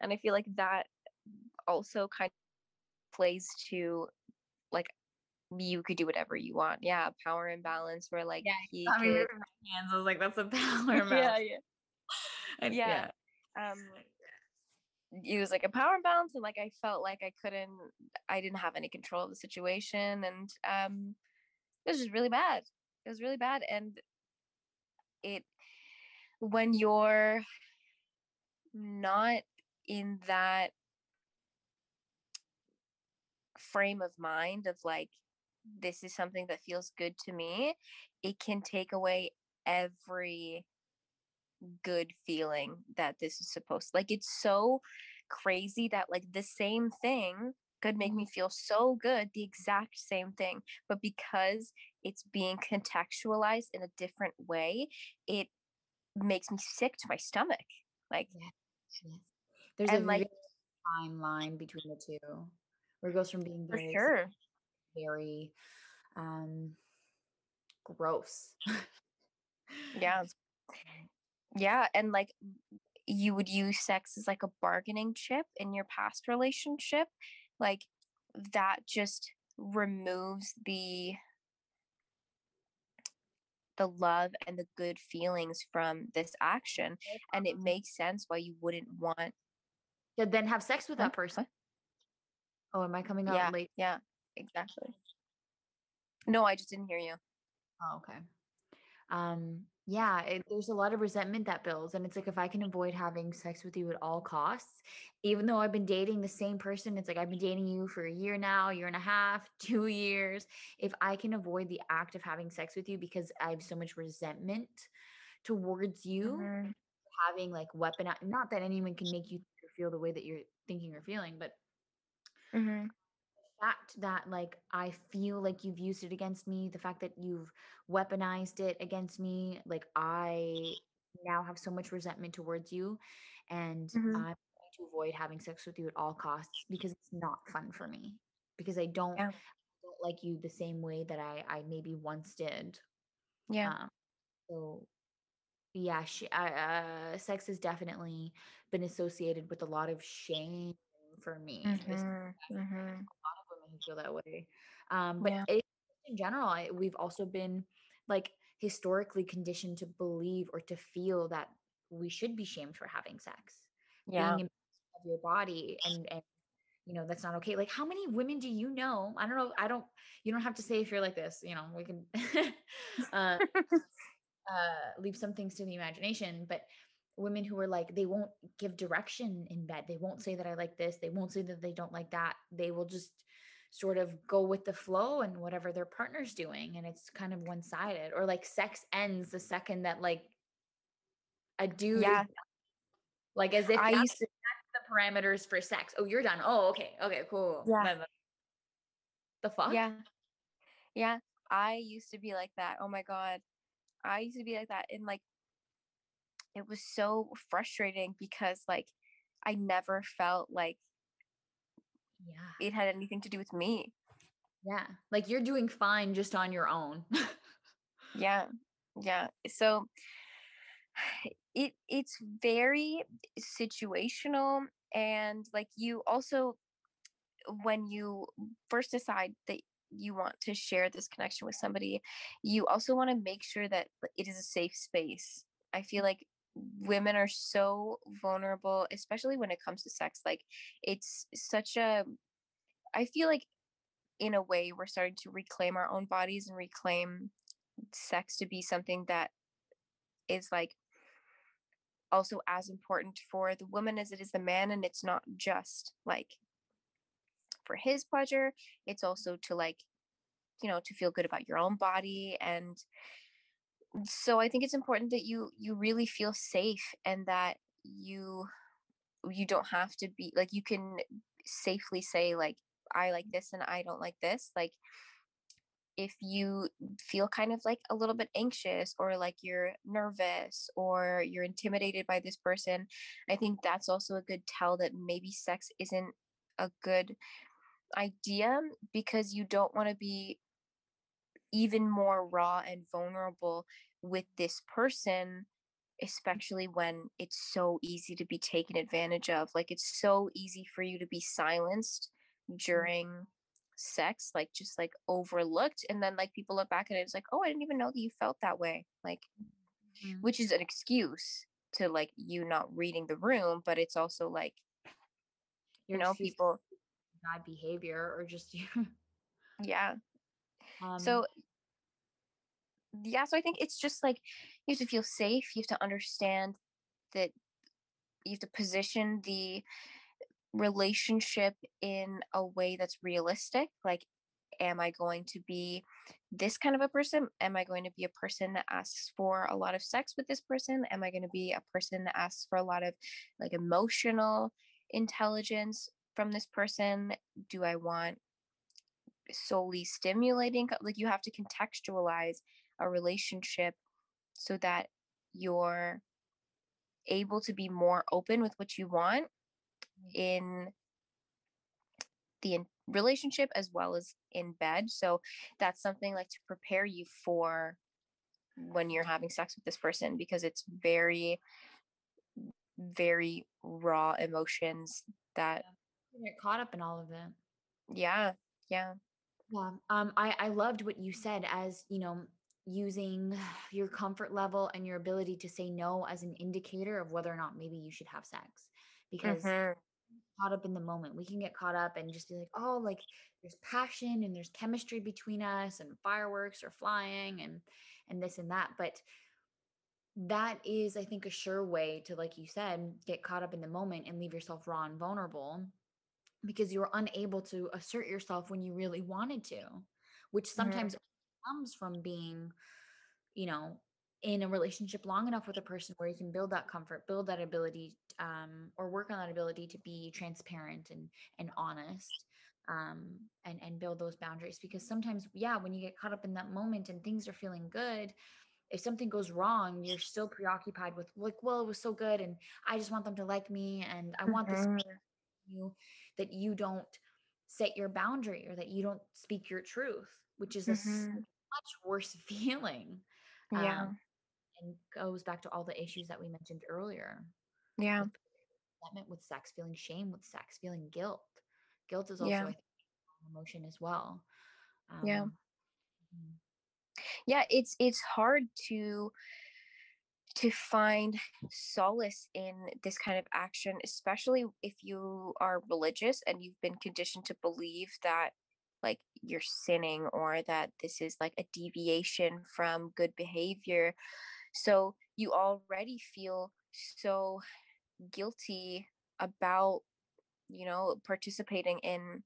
S2: and I feel like that also kind of plays to like you could do whatever you want. Yeah, power imbalance where like
S1: Yeah,
S2: he
S1: I mean,
S2: could.
S1: hands. I was like, that's a power
S2: Yeah,
S1: imbalance.
S2: yeah.
S1: And
S2: yeah. Um, it was like a power imbalance, and like I felt like I couldn't, I didn't have any control of the situation, and um, it was just really bad. It was really bad, and it when you're not in that frame of mind of like this is something that feels good to me it can take away every good feeling that this is supposed like it's so crazy that like the same thing could make me feel so good the exact same thing but because it's being contextualized in a different way it makes me sick to my stomach. Like,
S1: Yes, yes. There's a
S2: like-
S1: fine line between the two, where it goes from being very,
S2: sure.
S1: very, um, gross.
S2: Yeah. Yeah. And like, you would use sex as like a bargaining chip in your past relationship. Like, that just removes the the love and the good feelings from this action and it makes sense why you wouldn't want
S1: Yeah, then have sex with that person. Oh, am I coming out
S2: Yeah.
S1: late?
S2: yeah exactly no i just didn't hear you
S1: Oh, okay. Um, yeah, it, there's a lot of resentment that builds, and it's like if I can avoid having sex with you at all costs, even though I've been dating the same person, it's like I've been dating you for a year now, year and a half, two years. If I can avoid the act of having sex with you because I have so much resentment towards you,
S2: Mhm.
S1: having like weapon, not that anyone can make you feel the way that you're thinking or feeling, but
S2: Mhm.
S1: Fact that like I feel like you've used it against me, the fact that you've weaponized it against me, like I now have so much resentment towards you and
S2: Mhm.
S1: I'm trying to avoid having sex with you at all costs because it's not fun for me. Because I don't,
S2: Yeah.
S1: don't like you the same way that I I maybe once did.
S2: yeah
S1: Um, so yeah, sh- I, uh, sex has definitely been associated with a lot of shame for me. This
S2: Mhm. Mhm.
S1: lot feel that way. Um, but
S2: Yeah.
S1: it, in general, I, we've also been like historically conditioned to believe or to feel that we should be shamed for having sex,
S2: yeah
S1: being of your body, and and you know that's not okay. Like, how many women do you know? I don't know. I don't. You don't have to say if you're like this. You know, we can. uh, uh, leave some things to the imagination, but women who are like they won't give direction in bed. They won't say that I like this. They won't say that they don't like that. They will just sort of go with the flow and whatever their partner's doing and it's kind of one-sided or like sex ends the second that like a dude
S2: yeah
S1: like as if
S2: i
S1: that's
S2: used to
S1: the parameters for sex. Oh, you're done. Oh, okay. Okay, cool.
S2: Yeah.
S1: The fuck?
S2: yeah yeah i used to be like that oh my god i used to be like that and like it was so frustrating because like i never felt like
S1: Yeah.
S2: it had anything to do with me
S1: Yeah. Like you're doing fine just on your own.
S2: yeah yeah so it it's very situational and like you also when you first decide that you want to share this connection with somebody you also want to make sure that it is a safe space i feel like women are so vulnerable especially when it comes to sex like it's such a i feel like in a way we're starting to reclaim our own bodies and reclaim sex to be something that is like also as important for the woman as it is the man and it's not just like for his pleasure it's also to like you know to feel good about your own body and so i think it's important that you you really feel safe and that you you don't have to be like you can safely say like i like this and i don't like this like if you feel kind of like a little bit anxious or like you're nervous or you're intimidated by this person i think that's also a good tell that maybe sex isn't a good idea because you don't want to be even more raw and vulnerable with this person especially when it's so easy to be taken advantage of like it's so easy for you to be silenced during sex like just like overlooked and then like people look back at it it's like oh i didn't even know that you felt that way like
S1: Mhm.
S2: which is an excuse to like you not reading the room but it's also like you
S1: Your
S2: know people
S1: bad behavior or just you.
S2: yeah
S1: um,
S2: so yeah so i think it's just like you have to feel safe you have to understand that you have to position the relationship in a way that's realistic like am i going to be this kind of a person? Am i going to be a person that asks for a lot of sex with this person? Am i going to be a person that asks for a lot of like emotional intelligence from this person? Do i want solely stimulating like you have to contextualize a relationship so that you're able to be more open with what you want mm-hmm. in the in- relationship as well as in bed. So that's something like to prepare you for when you're having sex with this person because it's very very raw emotions that
S1: You get caught up in all of that.
S2: yeah yeah
S1: Yeah. Um, I, I loved what you said as, you know, using your comfort level and your ability to say no as an indicator of whether or not maybe you should have sex. Because
S2: Mhm.
S1: caught up in the moment. We can get caught up and just be like, oh, like there's passion and there's chemistry between us and fireworks are flying and and this and that. But that is, I think, a sure way to, like you said, get caught up in the moment and leave yourself raw and vulnerable because you're unable to assert yourself when you really wanted to, which sometimes comes from being, you know, in a relationship long enough with a person where you can build that comfort, build that ability, um, or work on that ability to be transparent and and honest, um, and and build those boundaries. Because sometimes, yeah, when you get caught up in that moment and things are feeling good, if something goes wrong, you're still preoccupied with like, well, it was so good, and I just want them to like me, and I want this
S2: Mhm.
S1: you that you don't set your boundary or that you don't speak your truth, which is a s-
S2: Mhm.
S1: much worse feeling.
S2: yeah
S1: Um, and goes back to all the issues that we mentioned earlier
S2: yeah
S1: with resentment with sex, feeling shame with sex, feeling guilt. Guilt is also
S2: Yeah.
S1: I think, an emotion as well.
S2: Yeah.
S1: Um, mhm.
S2: yeah it's it's hard to to find solace in this kind of action especially if you are religious and you've been conditioned to believe that like you're sinning or that this is like a deviation from good behavior. So you already feel so guilty about you know participating in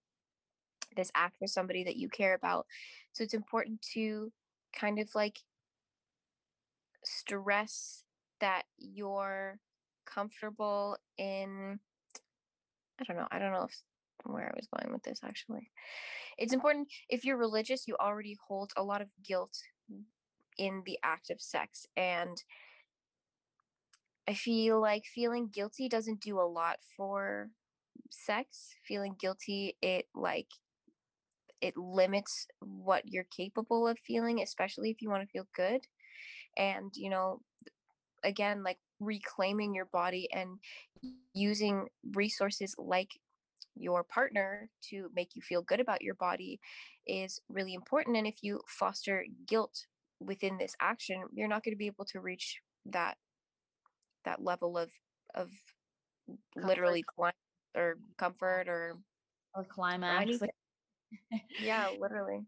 S2: this act for somebody that you care about. So it's important to kind of like stress that you're comfortable in I don't know. I don't know if where I was going with this actually. It's uh-huh. important if you're religious, you already hold a lot of guilt in the act of sex and I feel like feeling guilty doesn't do a lot for sex. Feeling guilty it like it limits what you're capable of feeling, especially if you want to feel good. And you know, again like reclaiming your body and using resources like your partner to make you feel good about your body is really important and if you foster guilt within this action you're not going to be able to reach that that level of of literally climb or comfort or
S1: or climax. Like,
S2: yeah literally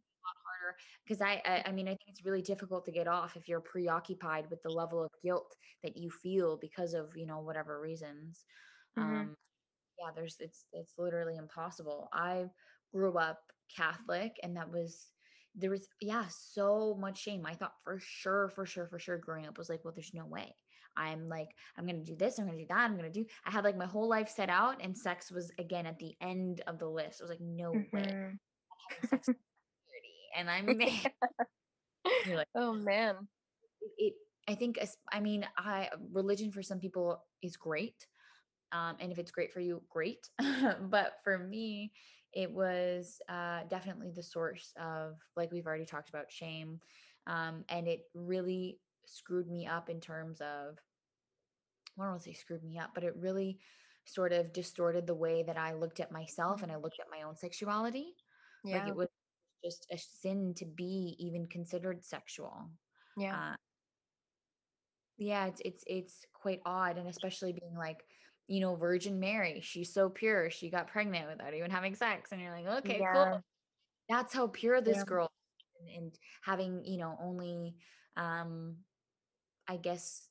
S1: because I, I I mean I think it's really difficult to get off if you're preoccupied with the level of guilt that you feel because of you know whatever reasons.
S2: Mhm.
S1: Um, yeah, there's it's it's literally impossible. I grew up Catholic, and that was there was yeah so much shame. I thought for sure, for sure, for sure, growing up was like, well, there's no way. I'm like, I'm gonna do this, I'm gonna do that, I'm gonna do. I had like my whole life set out, and sex was again at the end of the list. I was like, no way.
S2: Mhm.
S1: Having sex is dirty, and I'm mad. Like,
S2: oh man.
S1: It, i think i mean i religion for some people is great um, and if it's great for you great. But for me it was uh, definitely the source of like we've already talked about shame um, and it really screwed me up in terms of i don't want to say screwed me up but it really sort of distorted the way that i looked at myself and i looked at my own sexuality. Like
S2: yeah.
S1: it was just a sin to be even considered sexual
S2: yeah
S1: uh, yeah it's it's it's quite odd and especially being like you know virgin mary she's so pure she got pregnant without even having sex and you're like okay
S2: Yeah.
S1: cool that's how pure this
S2: Yeah.
S1: girl is," and, and having you know only um i guess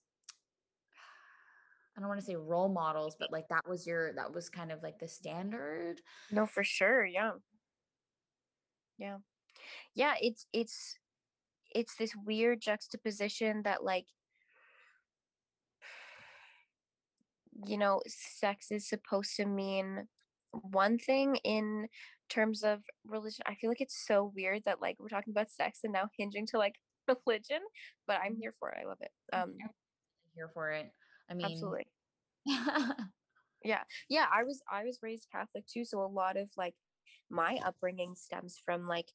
S1: i don't want to say role models but like that was your that was kind of like the standard
S2: No, for sure. Yeah. Yeah. Yeah, it's it's it's this weird juxtaposition that like you know, sex is supposed to mean one thing in terms of religion. I feel like it's so weird that like we're talking about sex and now hinging to like religion, but I'm here for it. I love it. Um
S1: here for it. I mean,
S2: Absolutely. Yeah. Yeah, I was I was raised Catholic too, so a lot of like my upbringing stems from like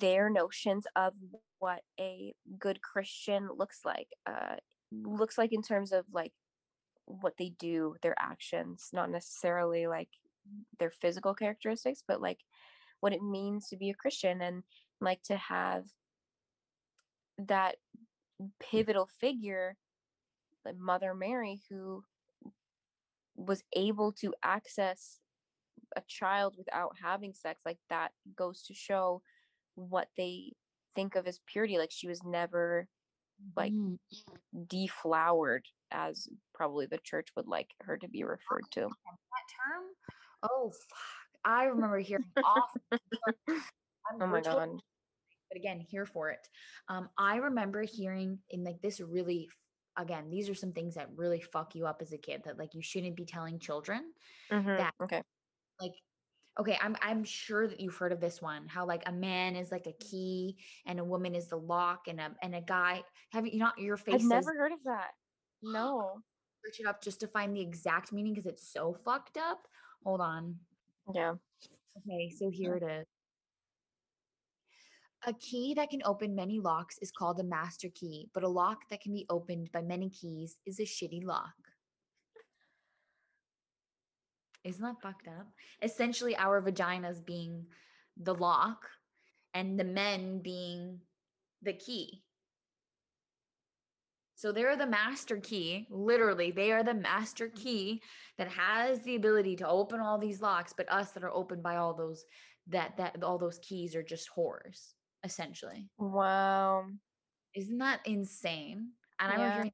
S2: their notions of what a good Christian looks like. Uh looks like in terms of like what they do, their actions, not necessarily like their physical characteristics, but like what it means to be a Christian and like to have that pivotal figure like Mother Mary who was able to access a child without having sex like that goes to show what they think of as purity like she was never like
S1: Mhm.
S2: deflowered as probably the church would like her to be referred to
S1: that term. Oh fuck! I remember hearing. I'm
S2: oh my god
S1: but again, here for it. Um, I remember hearing in like this really, again, these are some things that really fuck you up as a kid that like you shouldn't be telling children.
S2: Mhm,
S1: that-
S2: okay
S1: Like, okay, I'm I'm sure that you've heard of this one. How like a man is like a mm-hmm. key and a woman is the lock, and a and a guy. Have you not your face?
S2: i've
S1: says-
S2: never heard of that no
S1: search it up just to find the exact meaning because it's so fucked up. Hold on.
S2: yeah
S1: Okay, so here mm-hmm. it is. A key that can open many locks is called a master key, but a lock that can be opened by many keys is a shitty lock. Isn't that fucked up? Essentially, our vaginas being the lock and the men being the key. So they're the master key. Literally, they are the master mm-hmm. key that has the ability to open all these locks, but us that are opened by all those that that all those keys are just whores, essentially.
S2: wow
S1: Isn't that insane? And I
S2: Yeah.
S1: remember hearing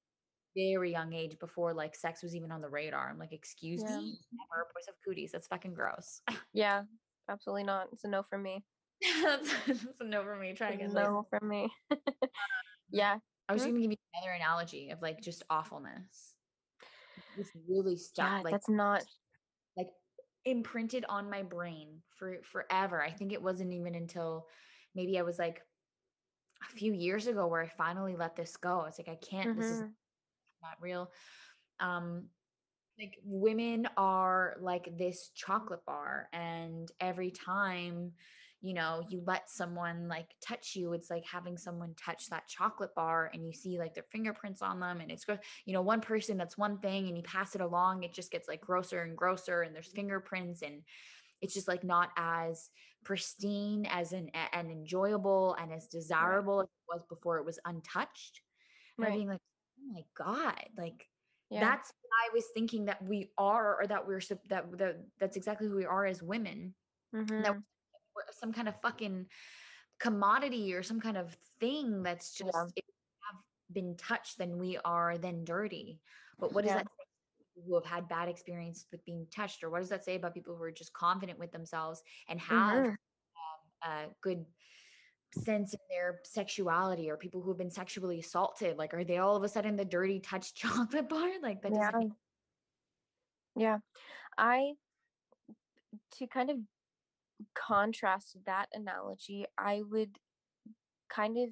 S1: very young age before like sex was even on the radar. I'm like, excuse
S2: Yeah.
S1: me, never boys have cooties. That's fucking gross.
S2: yeah absolutely not it's a no from me
S1: that's, that's a no for me. Try again.
S2: no from me yeah
S1: I was
S2: Mhm.
S1: going to give you another analogy of like just awfulness. It's really stuck.
S2: yeah
S1: like
S2: that's not
S1: like imprinted on my brain for forever. I think it wasn't even until maybe I was like a few years ago where I finally let this go. It's like I can't. This is
S2: Mhm.
S1: Not real. Um, like women are like this chocolate bar, and every time you know you let someone like touch you, it's like having someone touch that chocolate bar, and you see like their fingerprints on them, and it's gross. You know, one person that's one thing, and you pass it along, it just gets like grosser and grosser, and there's fingerprints, and it's just like not as pristine as an and enjoyable and as desirable as it was before it was untouched. And
S2: Right.
S1: being like, oh my god, like
S2: yeah
S1: that's what I was thinking that we are, or that we're that that that's exactly who we are as women.
S2: Mhm.
S1: That we're some kind of fucking commodity or some kind of thing that's just
S2: Yeah.
S1: if we have been touched, then we are then dirty. But what does
S2: Yeah.
S1: that say who have had bad experience with being touched, or what does that say about people who are just confident with themselves and have
S2: Mhm.
S1: a good sense in their sexuality or people who've been sexually assaulted like are they all of a sudden the dirty touch chocolate bar like that
S2: yeah. yeah i to kind of contrast that analogy i would kind of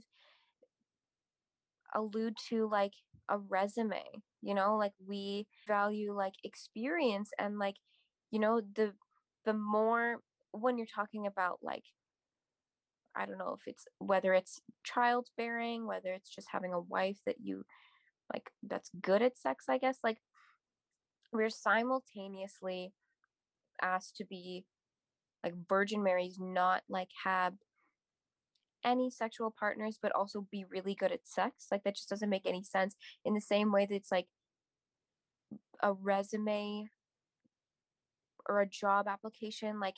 S2: allude to like a resume you know like we value like experience and like you know the the more when you're talking about like i don't know if it's whether it's childbearing whether it's just having a wife that you like that's good at sex i guess like we're simultaneously asked to be like virgin marys not like have any sexual partners but also be really good at sex like that just doesn't make any sense in the same way that it's like a resume or a job application like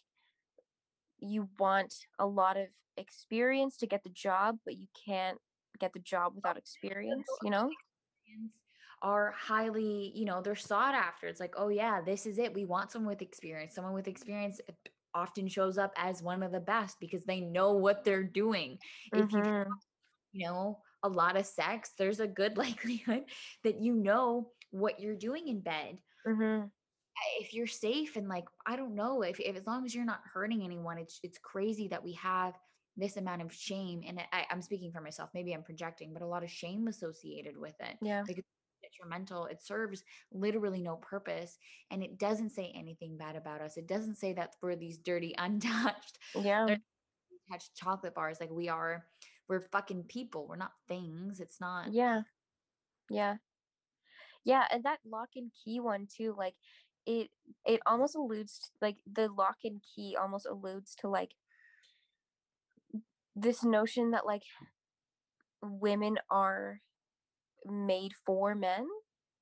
S2: you want a lot of experience to get the job but you can't get the job without experience you know?
S1: are highly you know they're sought after. It's like oh yeah this is it we want someone with experience. Someone with experience uh, often shows up as one of the best because they know what they're doing. If you
S2: Mhm.
S1: you know a lot of sex there's a good likelihood that you know what you're doing in bed.
S2: Mhm.
S1: If you're safe and like i don't know if, if as long as you're not hurting anyone it's it's crazy that we have this amount of shame and I, i'm speaking for myself maybe i'm projecting but a lot of shame associated with it
S2: yeah
S1: like it's detrimental. It serves literally no purpose. And it doesn't say anything bad about us. It doesn't say that we're these dirty, untouched,
S2: Yeah.
S1: touched chocolate bars. Like we are, we're fucking people. We're not things. It's not.
S2: Yeah. Yeah. Yeah, and that lock and key one too, like it it almost alludes to, like the lock and key almost alludes to like this notion that like women are made for men.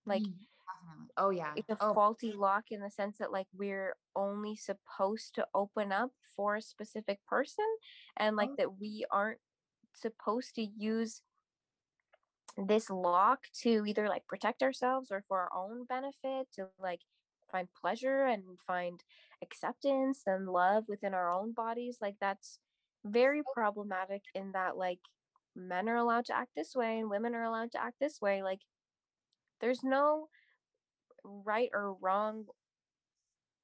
S2: Like
S1: Mm, definitely. Oh yeah.
S2: it's a
S1: Oh,
S2: faulty lock in the sense that like we're only supposed to open up for a specific person and like
S1: Oh.
S2: that we aren't supposed to use this lock to either like protect ourselves or for our own benefit to like find pleasure and find acceptance and love within our own bodies like that's very problematic in that like men are allowed to act this way and women are allowed to act this way like there's no right or wrong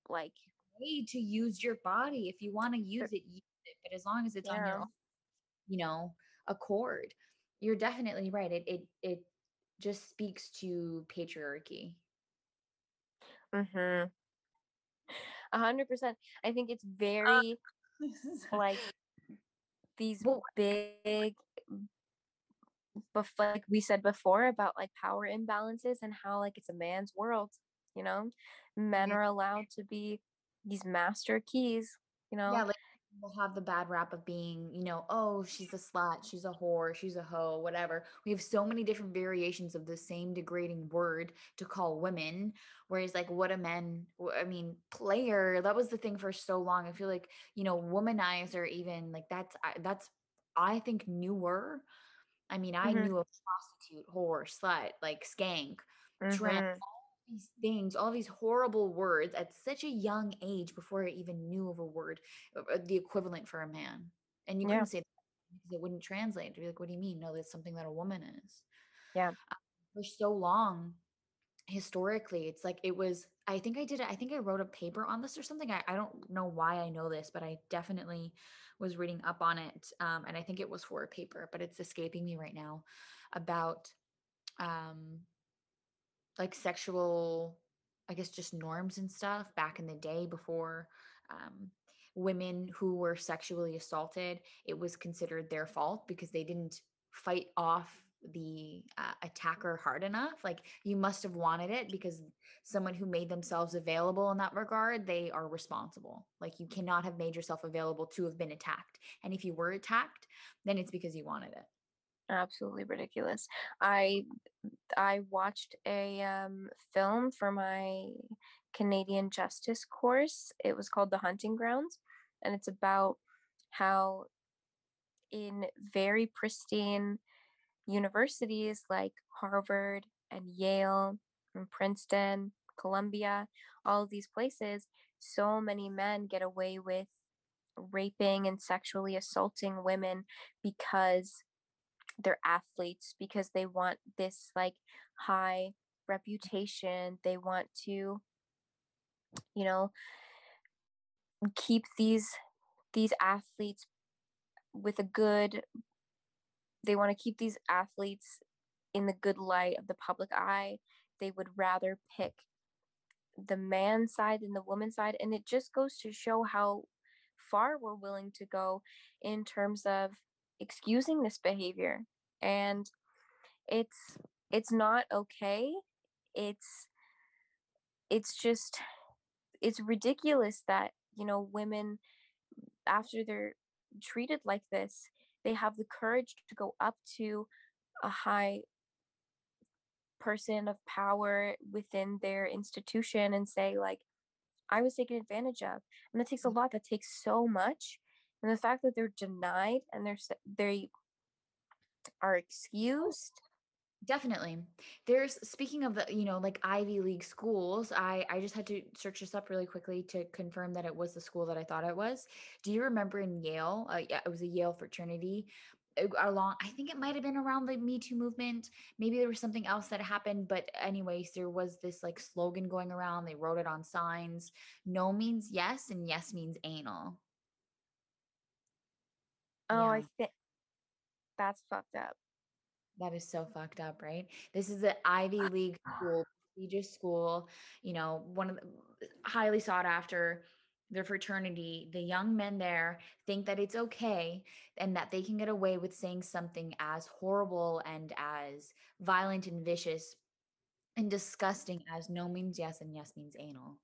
S2: like
S1: way to use your body. If you want to use it, use it. But as long as it's on your own, you know, accord, you're definitely right. It it it just speaks to patriarchy.
S2: Mhm a hundred percent. I think it's very like these big bef- like we said before about like power imbalances and how like it's a man's world you know? Men
S1: Yeah.
S2: are allowed to be these master keys you know?
S1: Yeah, like we'll have the bad rap of being, you know, oh, she's a slut, she's a whore, she's a hoe, whatever. We have so many different variations of the same degrading word to call women. Whereas, like, what a man, I mean, player, that was the thing for so long. I feel like, you know, womanizer, even like that's, I- that's, I think, newer. I mean, I
S2: Mhm.
S1: knew a prostitute, whore, slut, like skank,
S2: Mhm.
S1: trans, these things, all these horrible words at such a young age before I even knew of a word, uh, uh, the equivalent for a man. And you
S2: Yeah.
S1: couldn't say that because it wouldn't translate. To be like, what do you mean? No, that's something that a woman is.
S2: Yeah.
S1: Uh, For so long, historically, it's like it was. I think I did it. I think I wrote a paper on this or something. I, I don't know why I know this, but I definitely was reading up on it. Um, and I think it was for a paper, but it's escaping me right now about um like sexual i guess just norms and stuff back in the day before um, women who were sexually assaulted it was considered their fault because they didn't fight off the uh, attacker hard enough like you must have wanted it because someone who made themselves available in that regard they are responsible. Like you cannot have made yourself available to have been attacked and if you were attacked then it's because you wanted it
S2: absolutely ridiculous. I i watched a um, film for my canadian justice course. It was called the hunting grounds and it's about how in very pristine universities like harvard and yale and princeton columbia all of these places so many men get away with raping and sexually assaulting women because they're athletes because they want this like high reputation they want to you know keep these these athletes with a good they want to keep these athletes in the good light of the public eye. They would rather pick the man side than the woman side and it just goes to show how far we're willing to go in terms of excusing this behavior and it's it's not okay. It's it's just it's ridiculous that you know women after they're treated like this they have the courage to go up to a high person of power within their institution and say like i was taken advantage of. And that takes a mm. lot that takes so much and the fact that they're denied and they're they are excused
S1: Definitely. There's speaking of the, you know, like Ivy League schools, I I just had to search this up really quickly to confirm that it was the school that I thought it was. Do you remember in Yale? Uh, yeah, it was a Yale fraternity. Along, I think it might have been around the Me Too movement. Maybe there was something else that happened, but anyways, there was this like slogan going around. They wrote it on signs. No means yes, and yes means anal.
S2: Oh i think that's fucked up
S1: That is so fucked up, right? This is an Ivy League school, prestigious school, you know, one of the highly sought after their fraternity, the young men there think that it's okay and that they can get away with saying something as horrible and as violent and vicious and disgusting as no means yes and yes means anal.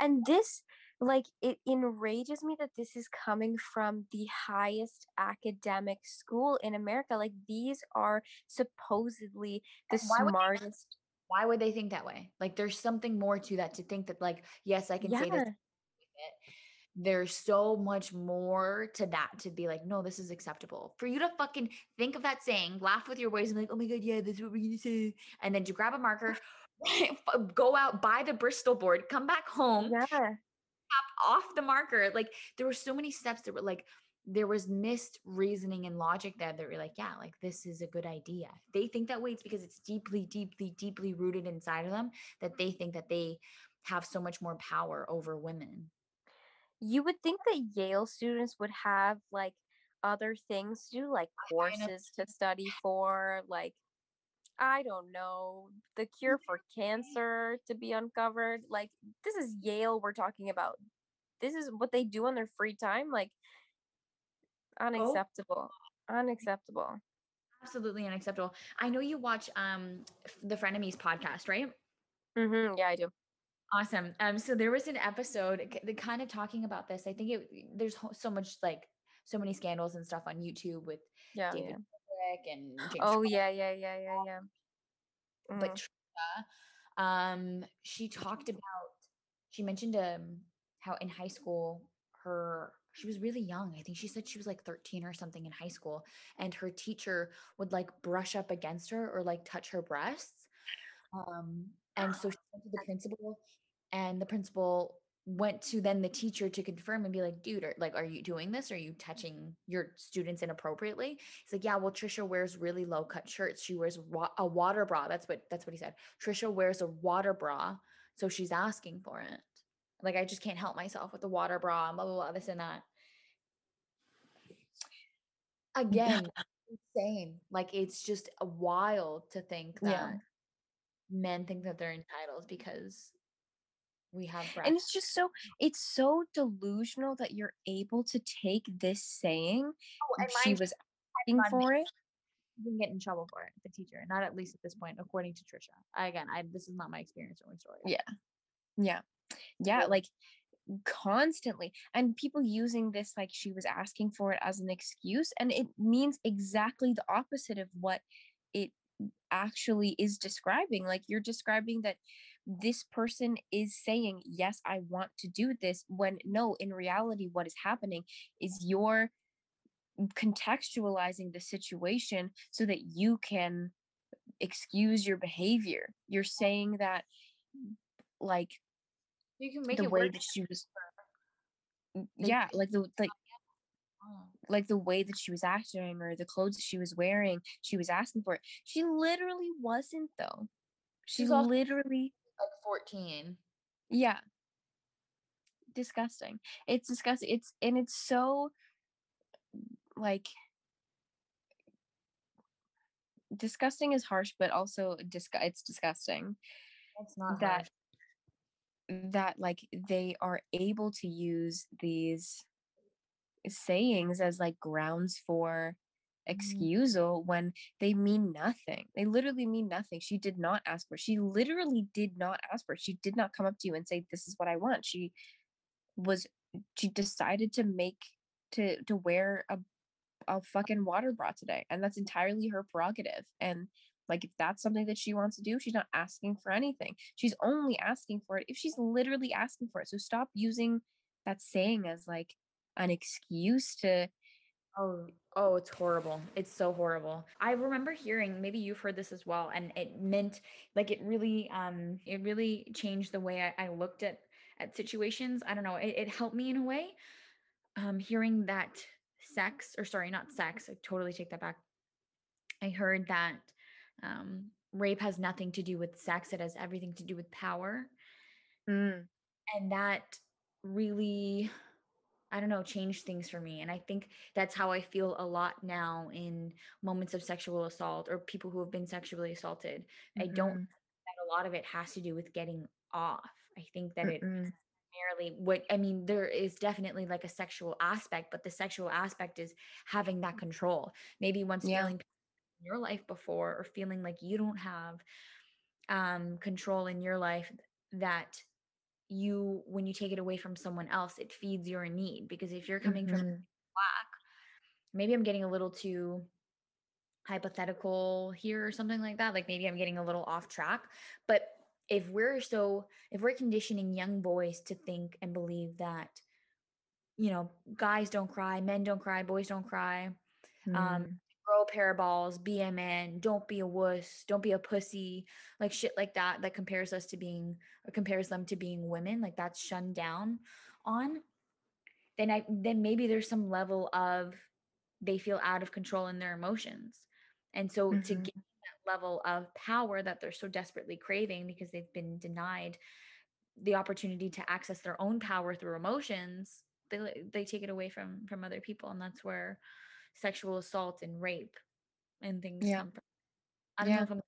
S2: And this, like, it enrages me that this is coming from the highest academic school in America. Like, these are supposedly the
S1: Why would they-
S2: smartest.
S1: Why would they think that way? Like there's something more to that to think that like yes, I can say this there's so much more to that to be like, no, this is acceptable. For you to fucking think of that saying, laugh with your boys, and be like, oh my god, yeah, this is what we're gonna say, and then to grab a marker, go out, buy the Bristol board, come back home,
S2: Yeah.
S1: Off the marker. Like there were so many steps that were like there was missed reasoning and logic there that were like, yeah, like this is a good idea. They think that way it's because it's deeply, deeply, deeply rooted inside of them that they think that they have so much more power over women.
S2: You would think that Yale students would have like other things to do, like courses to study for, like I don't know, the cure for cancer to be uncovered. Like this is Yale we're talking about. This is what they do on their free time. Like unacceptable. Unacceptable.
S1: Absolutely unacceptable. I know you watch um the Frenemies podcast, right?
S2: Mm-hmm. Yeah, I do.
S1: Awesome. Um, so there was an episode the kind of talking about this. I think it there's so much like so many scandals and stuff on YouTube with
S2: Yeah.
S1: David
S2: yeah.
S1: And James
S2: Oh
S1: Charles,
S2: yeah, yeah, yeah, yeah, yeah.
S1: but
S2: Mhm.
S1: Trisha, um, she talked about she mentioned um how in high school her she was really young. I think she said she was like 13 or something in high school, and her teacher would like brush up against her or like touch her breasts. Um, and so she went to the principal, and the principal went to then the teacher to confirm and be like, dude, are, like, are you doing this? Are you touching your students inappropriately? He's like, yeah, well, Trisha wears really low cut shirts. She wears wa- a water bra. That's what that's what he said. Trisha wears a water bra, so she's asking for it. Like, I just can't help myself with the water bra, and blah blah blah, this and that. Again, insane. Like, it's just a wild to think that
S2: Yeah.
S1: men think that they're entitled because we have breasts.
S2: And it's just so it's so delusional that you're able to take this saying
S1: Oh, and
S2: she was asking for it.
S1: you can get in trouble for it, the teacher. Not at least at this point, according to Trisha. I, again, I this is not my experience or my story.
S2: Yeah. Yeah. Yeah, like constantly and people using this like she was asking for it as an excuse and it means exactly the opposite of what it actually is describing like you're describing that this person is saying yes i want to do this when no in reality what is happening is you're contextualizing the situation so that you can excuse your behavior. You're saying that like
S1: You can make
S2: the way that she was yeah like the like
S1: Oh.
S2: like the way that she was acting or the clothes that she was wearing she was asking for it. She literally wasn't though. She
S1: She's
S2: literally
S1: like 14.
S2: yeah disgusting it's disgusting it's and it's so like disgusting is harsh but also disg- it's disgusting
S1: It's not
S2: that
S1: harsh.
S2: that like they are able to use these sayings as like grounds for Mm-hmm. excusal when they mean nothing. They literally mean nothing. She did not ask for. She literally did not ask for. She did not come up to you and say, This is what I want. She was she decided to make to to wear a a fucking water bra today. And that's entirely her prerogative. And like if that's something that she wants to do, she's not asking for anything. She's only asking for it if she's literally asking for it. So stop using that saying as like an excuse to
S1: Oh, oh, it's horrible. It's so horrible. I remember hearing, maybe you've heard this as well, and it meant like it really, um, it really changed the way I, I looked at at situations. I don't know. It, it helped me in a way. Um, hearing that sex, or sorry, not sex. I totally take that back. I heard that um, rape has nothing to do with sex. It has everything to do with power.
S2: Mm,
S1: and that really I don't know, changed things for me. And I think that's how I feel a lot now in moments of sexual assault or people who have been sexually assaulted. I don't
S2: Mhm.
S1: that a lot of it has to do with getting off. I think that it
S2: Mm-mm.
S1: primarily what I mean, there is definitely like a sexual aspect, but the sexual aspect is having that control. Maybe once
S2: Yeah.
S1: feeling in your life before or feeling like you don't have um control in your life that you when you take it away from someone else it feeds your need because if you're coming from
S2: Mhm.
S1: lack maybe i'm getting a little too hypothetical here or something like that like maybe i'm getting a little off track but if we're so if we're conditioning young boys to think and believe that you know guys don't cry men don't cry boys don't cry um Grow a pair of balls be a man don't be a wuss don't be a pussy like shit like that that compares us to being or compares them to being women like that's shunned down on then i then maybe there's some level of they feel out of control in their emotions and so to
S2: Mhm.
S1: get that level of power that they're so desperately craving because they've been denied the opportunity to access their own power through emotions they they take it away from from other people and that's where sexual assault and rape and things
S2: Yeah.
S1: come from i don't
S2: Yeah.
S1: know if i'm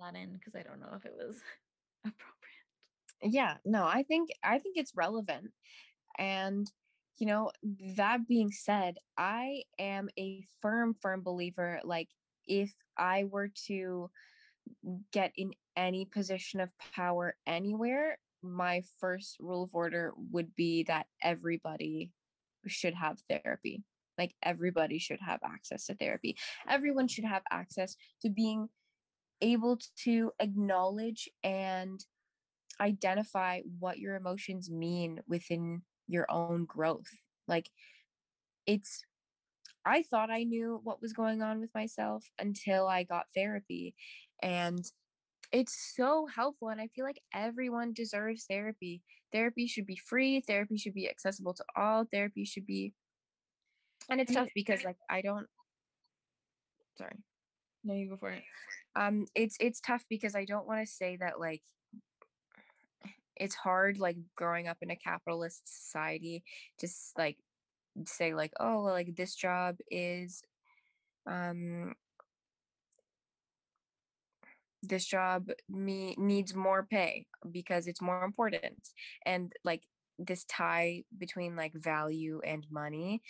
S1: that in because i don't know if it was appropriate
S2: yeah no i think i think it's relevant and you know that being said i am a firm firm believer like if i were to get in any position of power anywhere my first rule of order would be that everybody should have therapy like everybody should have access to therapy everyone should have access to being able to acknowledge and identify what your emotions mean within your own growth. Like it's I thought I knew what was going on with myself until I got therapy and it's so helpful and I feel like everyone deserves therapy. Therapy should be free, therapy should be accessible to all, therapy should be and it's tough because like I don't sorry.
S1: no you go for it
S2: um it's it's tough because i don't want to say that like it's hard like growing up in a capitalist society just like say like oh well, like this job is um this job me needs more pay because it's more important and like this tie between like value and money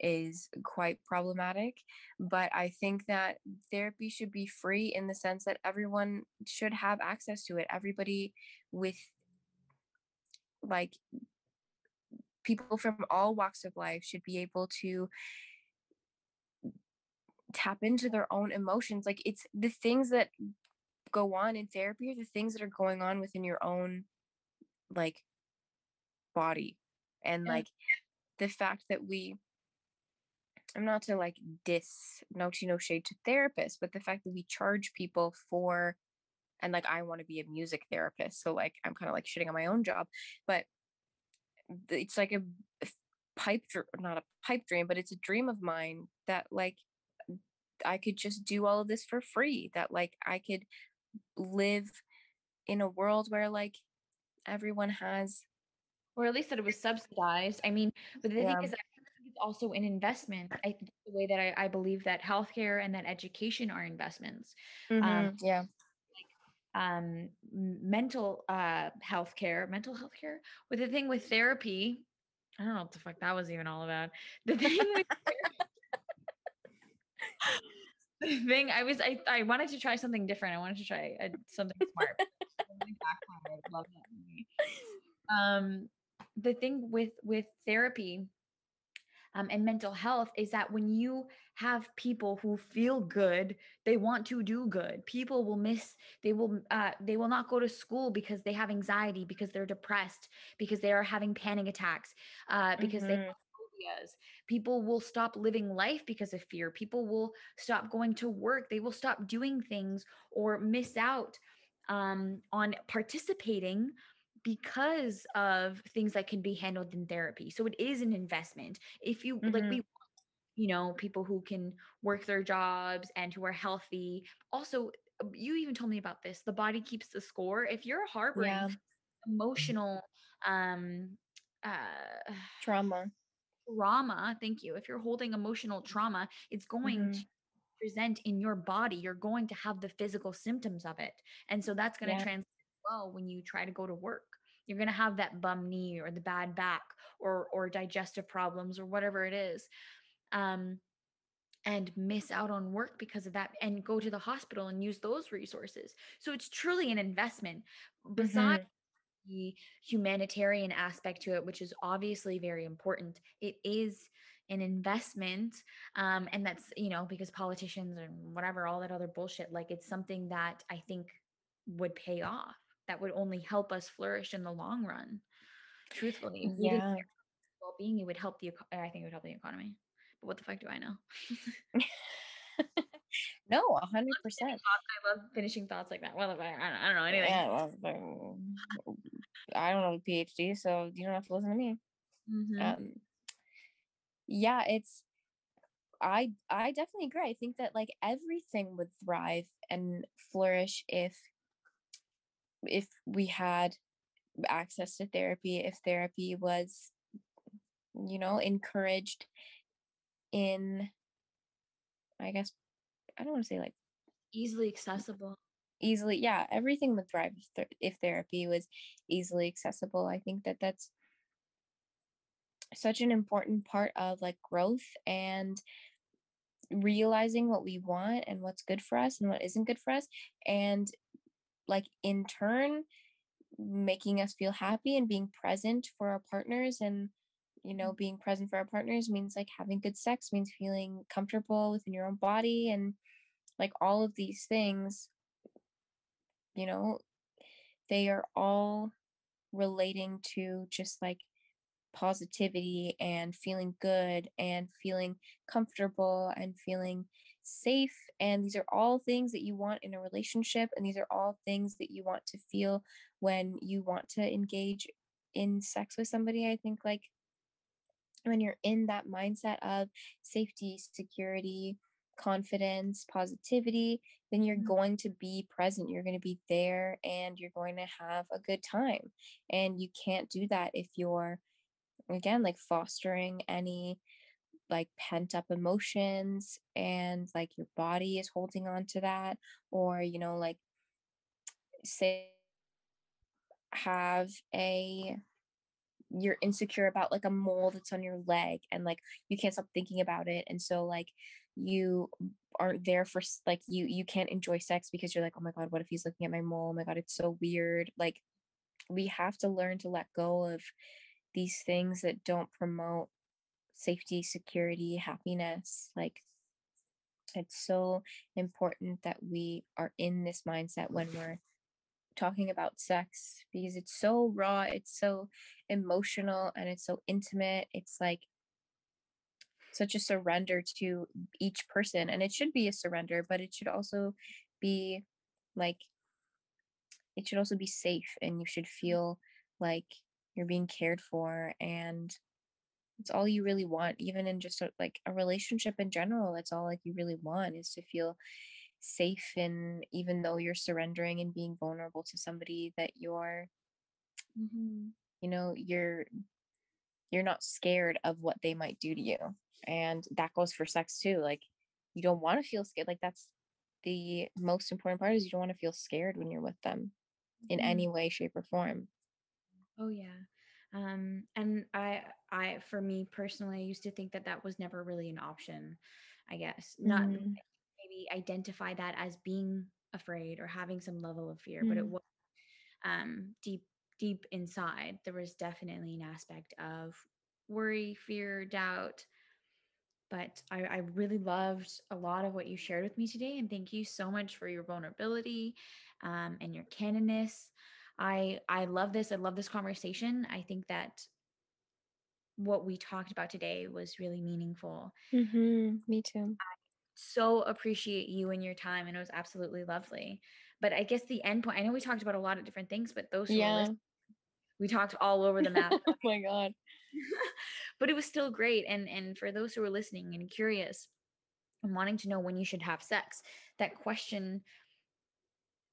S2: is quite problematic but i think that therapy should be free in the sense that everyone should have access to it. Everybody with like people from all walks of life should be able to tap into their own emotions. Like it's the things that go on in therapy are the things that are going on within your own like body. And like the fact that we i'm not to like diss no to no shade to therapists but the fact that we charge people for and like i want to be a music therapist so like i'm kind of like shitting on my own job but it's like a pipe not a pipe dream but it's a dream of mine that like i could just do all of this for free that like i could live in a world where like everyone has
S1: or at least that it was subsidized. I mean, but the
S2: Yeah.
S1: thing is, it's also an investment. I think the way that I, I believe that healthcare and that education are investments.
S2: Mhm, yeah
S1: Um, mental uh healthcare, mental health care. With the thing with therapy, I don't know what the fuck that was even all about. The thing with the thing I was I I wanted to try something different. I wanted to try uh, something smart. Love that movie. Um, the thing with with therapy um, and mental health is that when you have people who feel good they want to do good. People will miss they will uh, they will not go to school because they have anxiety because they're depressed because they are having panic attacks uh, because they
S2: Mhm.
S1: have phobias. People will stop living life because of fear. People will stop going to work. They will stop doing things or miss out um, on participating because of things that can be handled in therapy so it is an investment if you like
S2: Mhm.
S1: we you know people who can work their jobs and who are healthy also uh, you even told me about this the body keeps the score if you're harboring
S2: yeah
S1: emotional um uh
S2: trauma
S1: trauma, thank you. If you're holding emotional trauma, it's going
S2: Mhm.
S1: to present in your body. You're going to have the physical symptoms of it. And so that's going to
S2: Yeah.
S1: translate well when you try to go to work. You're going to have that bum knee or the bad back or or digestive problems or whatever it is. Um and miss out on work because of that and go to the hospital and use those resources. So it's truly an investment besides
S2: Mhm.
S1: the humanitarian aspect to it, which is obviously very important. It is an investment. Um, and that's, you know, because politicians and whatever, all that other bullshit, like it's something that I think would pay off, that would only help us flourish in the long run. Truthfully, if we did
S2: Yeah.
S1: well being, it would help the, I think it would help the economy. But what the fuck do I know?
S2: no, a hundred percent.
S1: I love finishing thoughts like that. Well, I don't, I don't know anything.
S2: Yeah, well, I don't know a PhD, so you don't have to listen to me.
S1: Mhm.
S2: Um, yeah, it's. I I definitely agree. I think that like everything would thrive and flourish if if we had access to therapy, if therapy was, you know, encouraged in. I guess I don't want to say like
S1: Easily accessible.
S2: easily yeah everything would thrive if, th- if therapy was easily accessible i think that that's such an important part of like growth and realizing what we want and what's good for us and what isn't good for us and like in turn making us feel happy and being present for our partners and you know mm. being present for our partners means like having good sex means feeling comfortable within your own body and like all of these things you know they are all relating to just like positivity and feeling good and feeling comfortable and feeling safe and these are all things that you want in a relationship and these are all things that you want to feel when you want to engage in sex with somebody i think like when you're in that mindset of safety security confidence positivity then you're
S1: Mhm.
S2: going to be present you're going to be there and you're going to have a good time and you can't do that if you're again like fostering any like pent up emotions and like your body is holding on to that or you know like say have a you're insecure about like a mole that's on your leg and like you can't stop thinking about it and so like you aren't there for like you you can't enjoy sex because you're like oh my god what if he's looking at my mole? Oh my god it's so weird. Like we have to learn to let go of these things that don't promote safety security happiness like it's so important that we are in this mindset when we're talking about sex because it's so raw, it's so emotional, and it's so intimate. It's like such a surrender to each person. And it should be a surrender, but it should also be like, it should also be safe and you should feel like you're being cared for and it's all you really want even in just a, like a relationship in general that's all like you really want is to feel safe and even though you're surrendering and being vulnerable to somebody that you're
S1: Mhm.
S2: you know you're you're not scared of what they might do to you and that goes for sex too like you don't want to feel scared like that's the most important part is you don't want to feel scared when you're with them in
S1: Mhm.
S2: any way shape or form
S1: Oh yeah. Um and I I for me personally I used to think that that was never really an option. I guess. Not
S2: Mhm.
S1: maybe identify that as being afraid or having some level of fear, but it
S2: Mm.
S1: was um deep deep inside there was definitely an aspect of worry, fear, doubt. But I, I really loved a lot of what you shared with me today. And thank you so much for your vulnerability um, and your candidness. I I love this. I love this conversation. I think that what we talked about today was really meaningful.
S2: Mhm. Me too.
S1: So appreciate you and your time, and it was absolutely lovely. But I guess the end point. I know we talked about a lot of different things, but those
S2: Yeah.
S1: we talked all over the map.
S2: oh my god.
S1: but it was still great. And and for those who are listening and curious and wanting to know when you should have sex, that question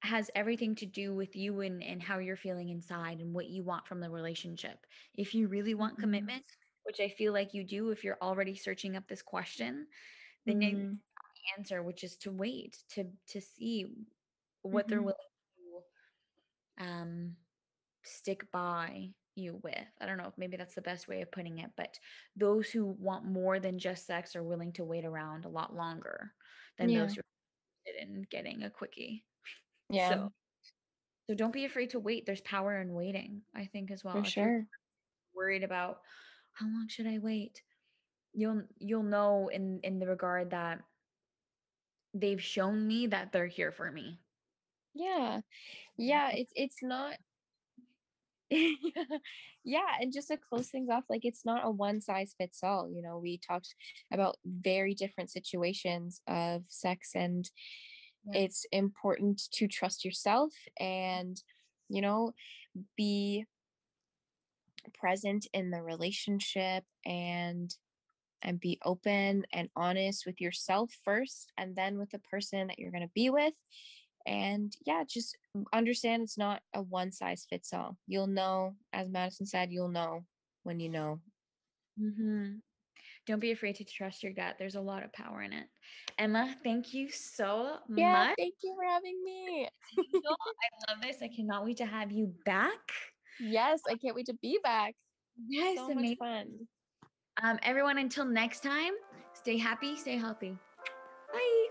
S1: has everything to do with you and, and how you're feeling inside and what you want from the relationship. If you really want
S2: Mhm.
S1: commitment, which I feel like you do if you're already searching up this question, then you
S2: Mhm.
S1: answer, which is to wait to to see what they're
S2: Mhm.
S1: willing to um stick by you with. I don't know if maybe that's the best way of putting it, but those who want more than just sex are willing to wait around a lot longer than
S2: Yeah.
S1: those who are interested in getting a quickie.
S2: Yeah,
S1: So so don't be afraid to wait. There's power in waiting, I think as well.
S2: for
S1: If
S2: sure.
S1: worried about how long should I wait, you'll you'll know in in the regard that they've shown me that they're here for me.
S2: Yeah. Yeah, it's it's not yeah, and just to close things off, like it's not a one size fits all. You know, we talked about very different situations of sex, and
S1: Yeah.
S2: it's important to trust yourself and, you know, be present in the relationship and and be open and honest with yourself first and then with the person that you're going to be with and yeah just understand it's not a one size fits all you'll know as madison said you'll know when you know
S1: Mm-hmm. Don't be afraid to trust your gut. There's a lot of power in it. Emma, thank you so
S2: yeah
S1: much.
S2: thank you for having me
S1: I love this. I cannot wait to have you back.
S2: yes i can't wait to be back
S1: Yes,
S2: so much fun
S1: Um, everyone, until next time, stay happy, stay healthy. Bye.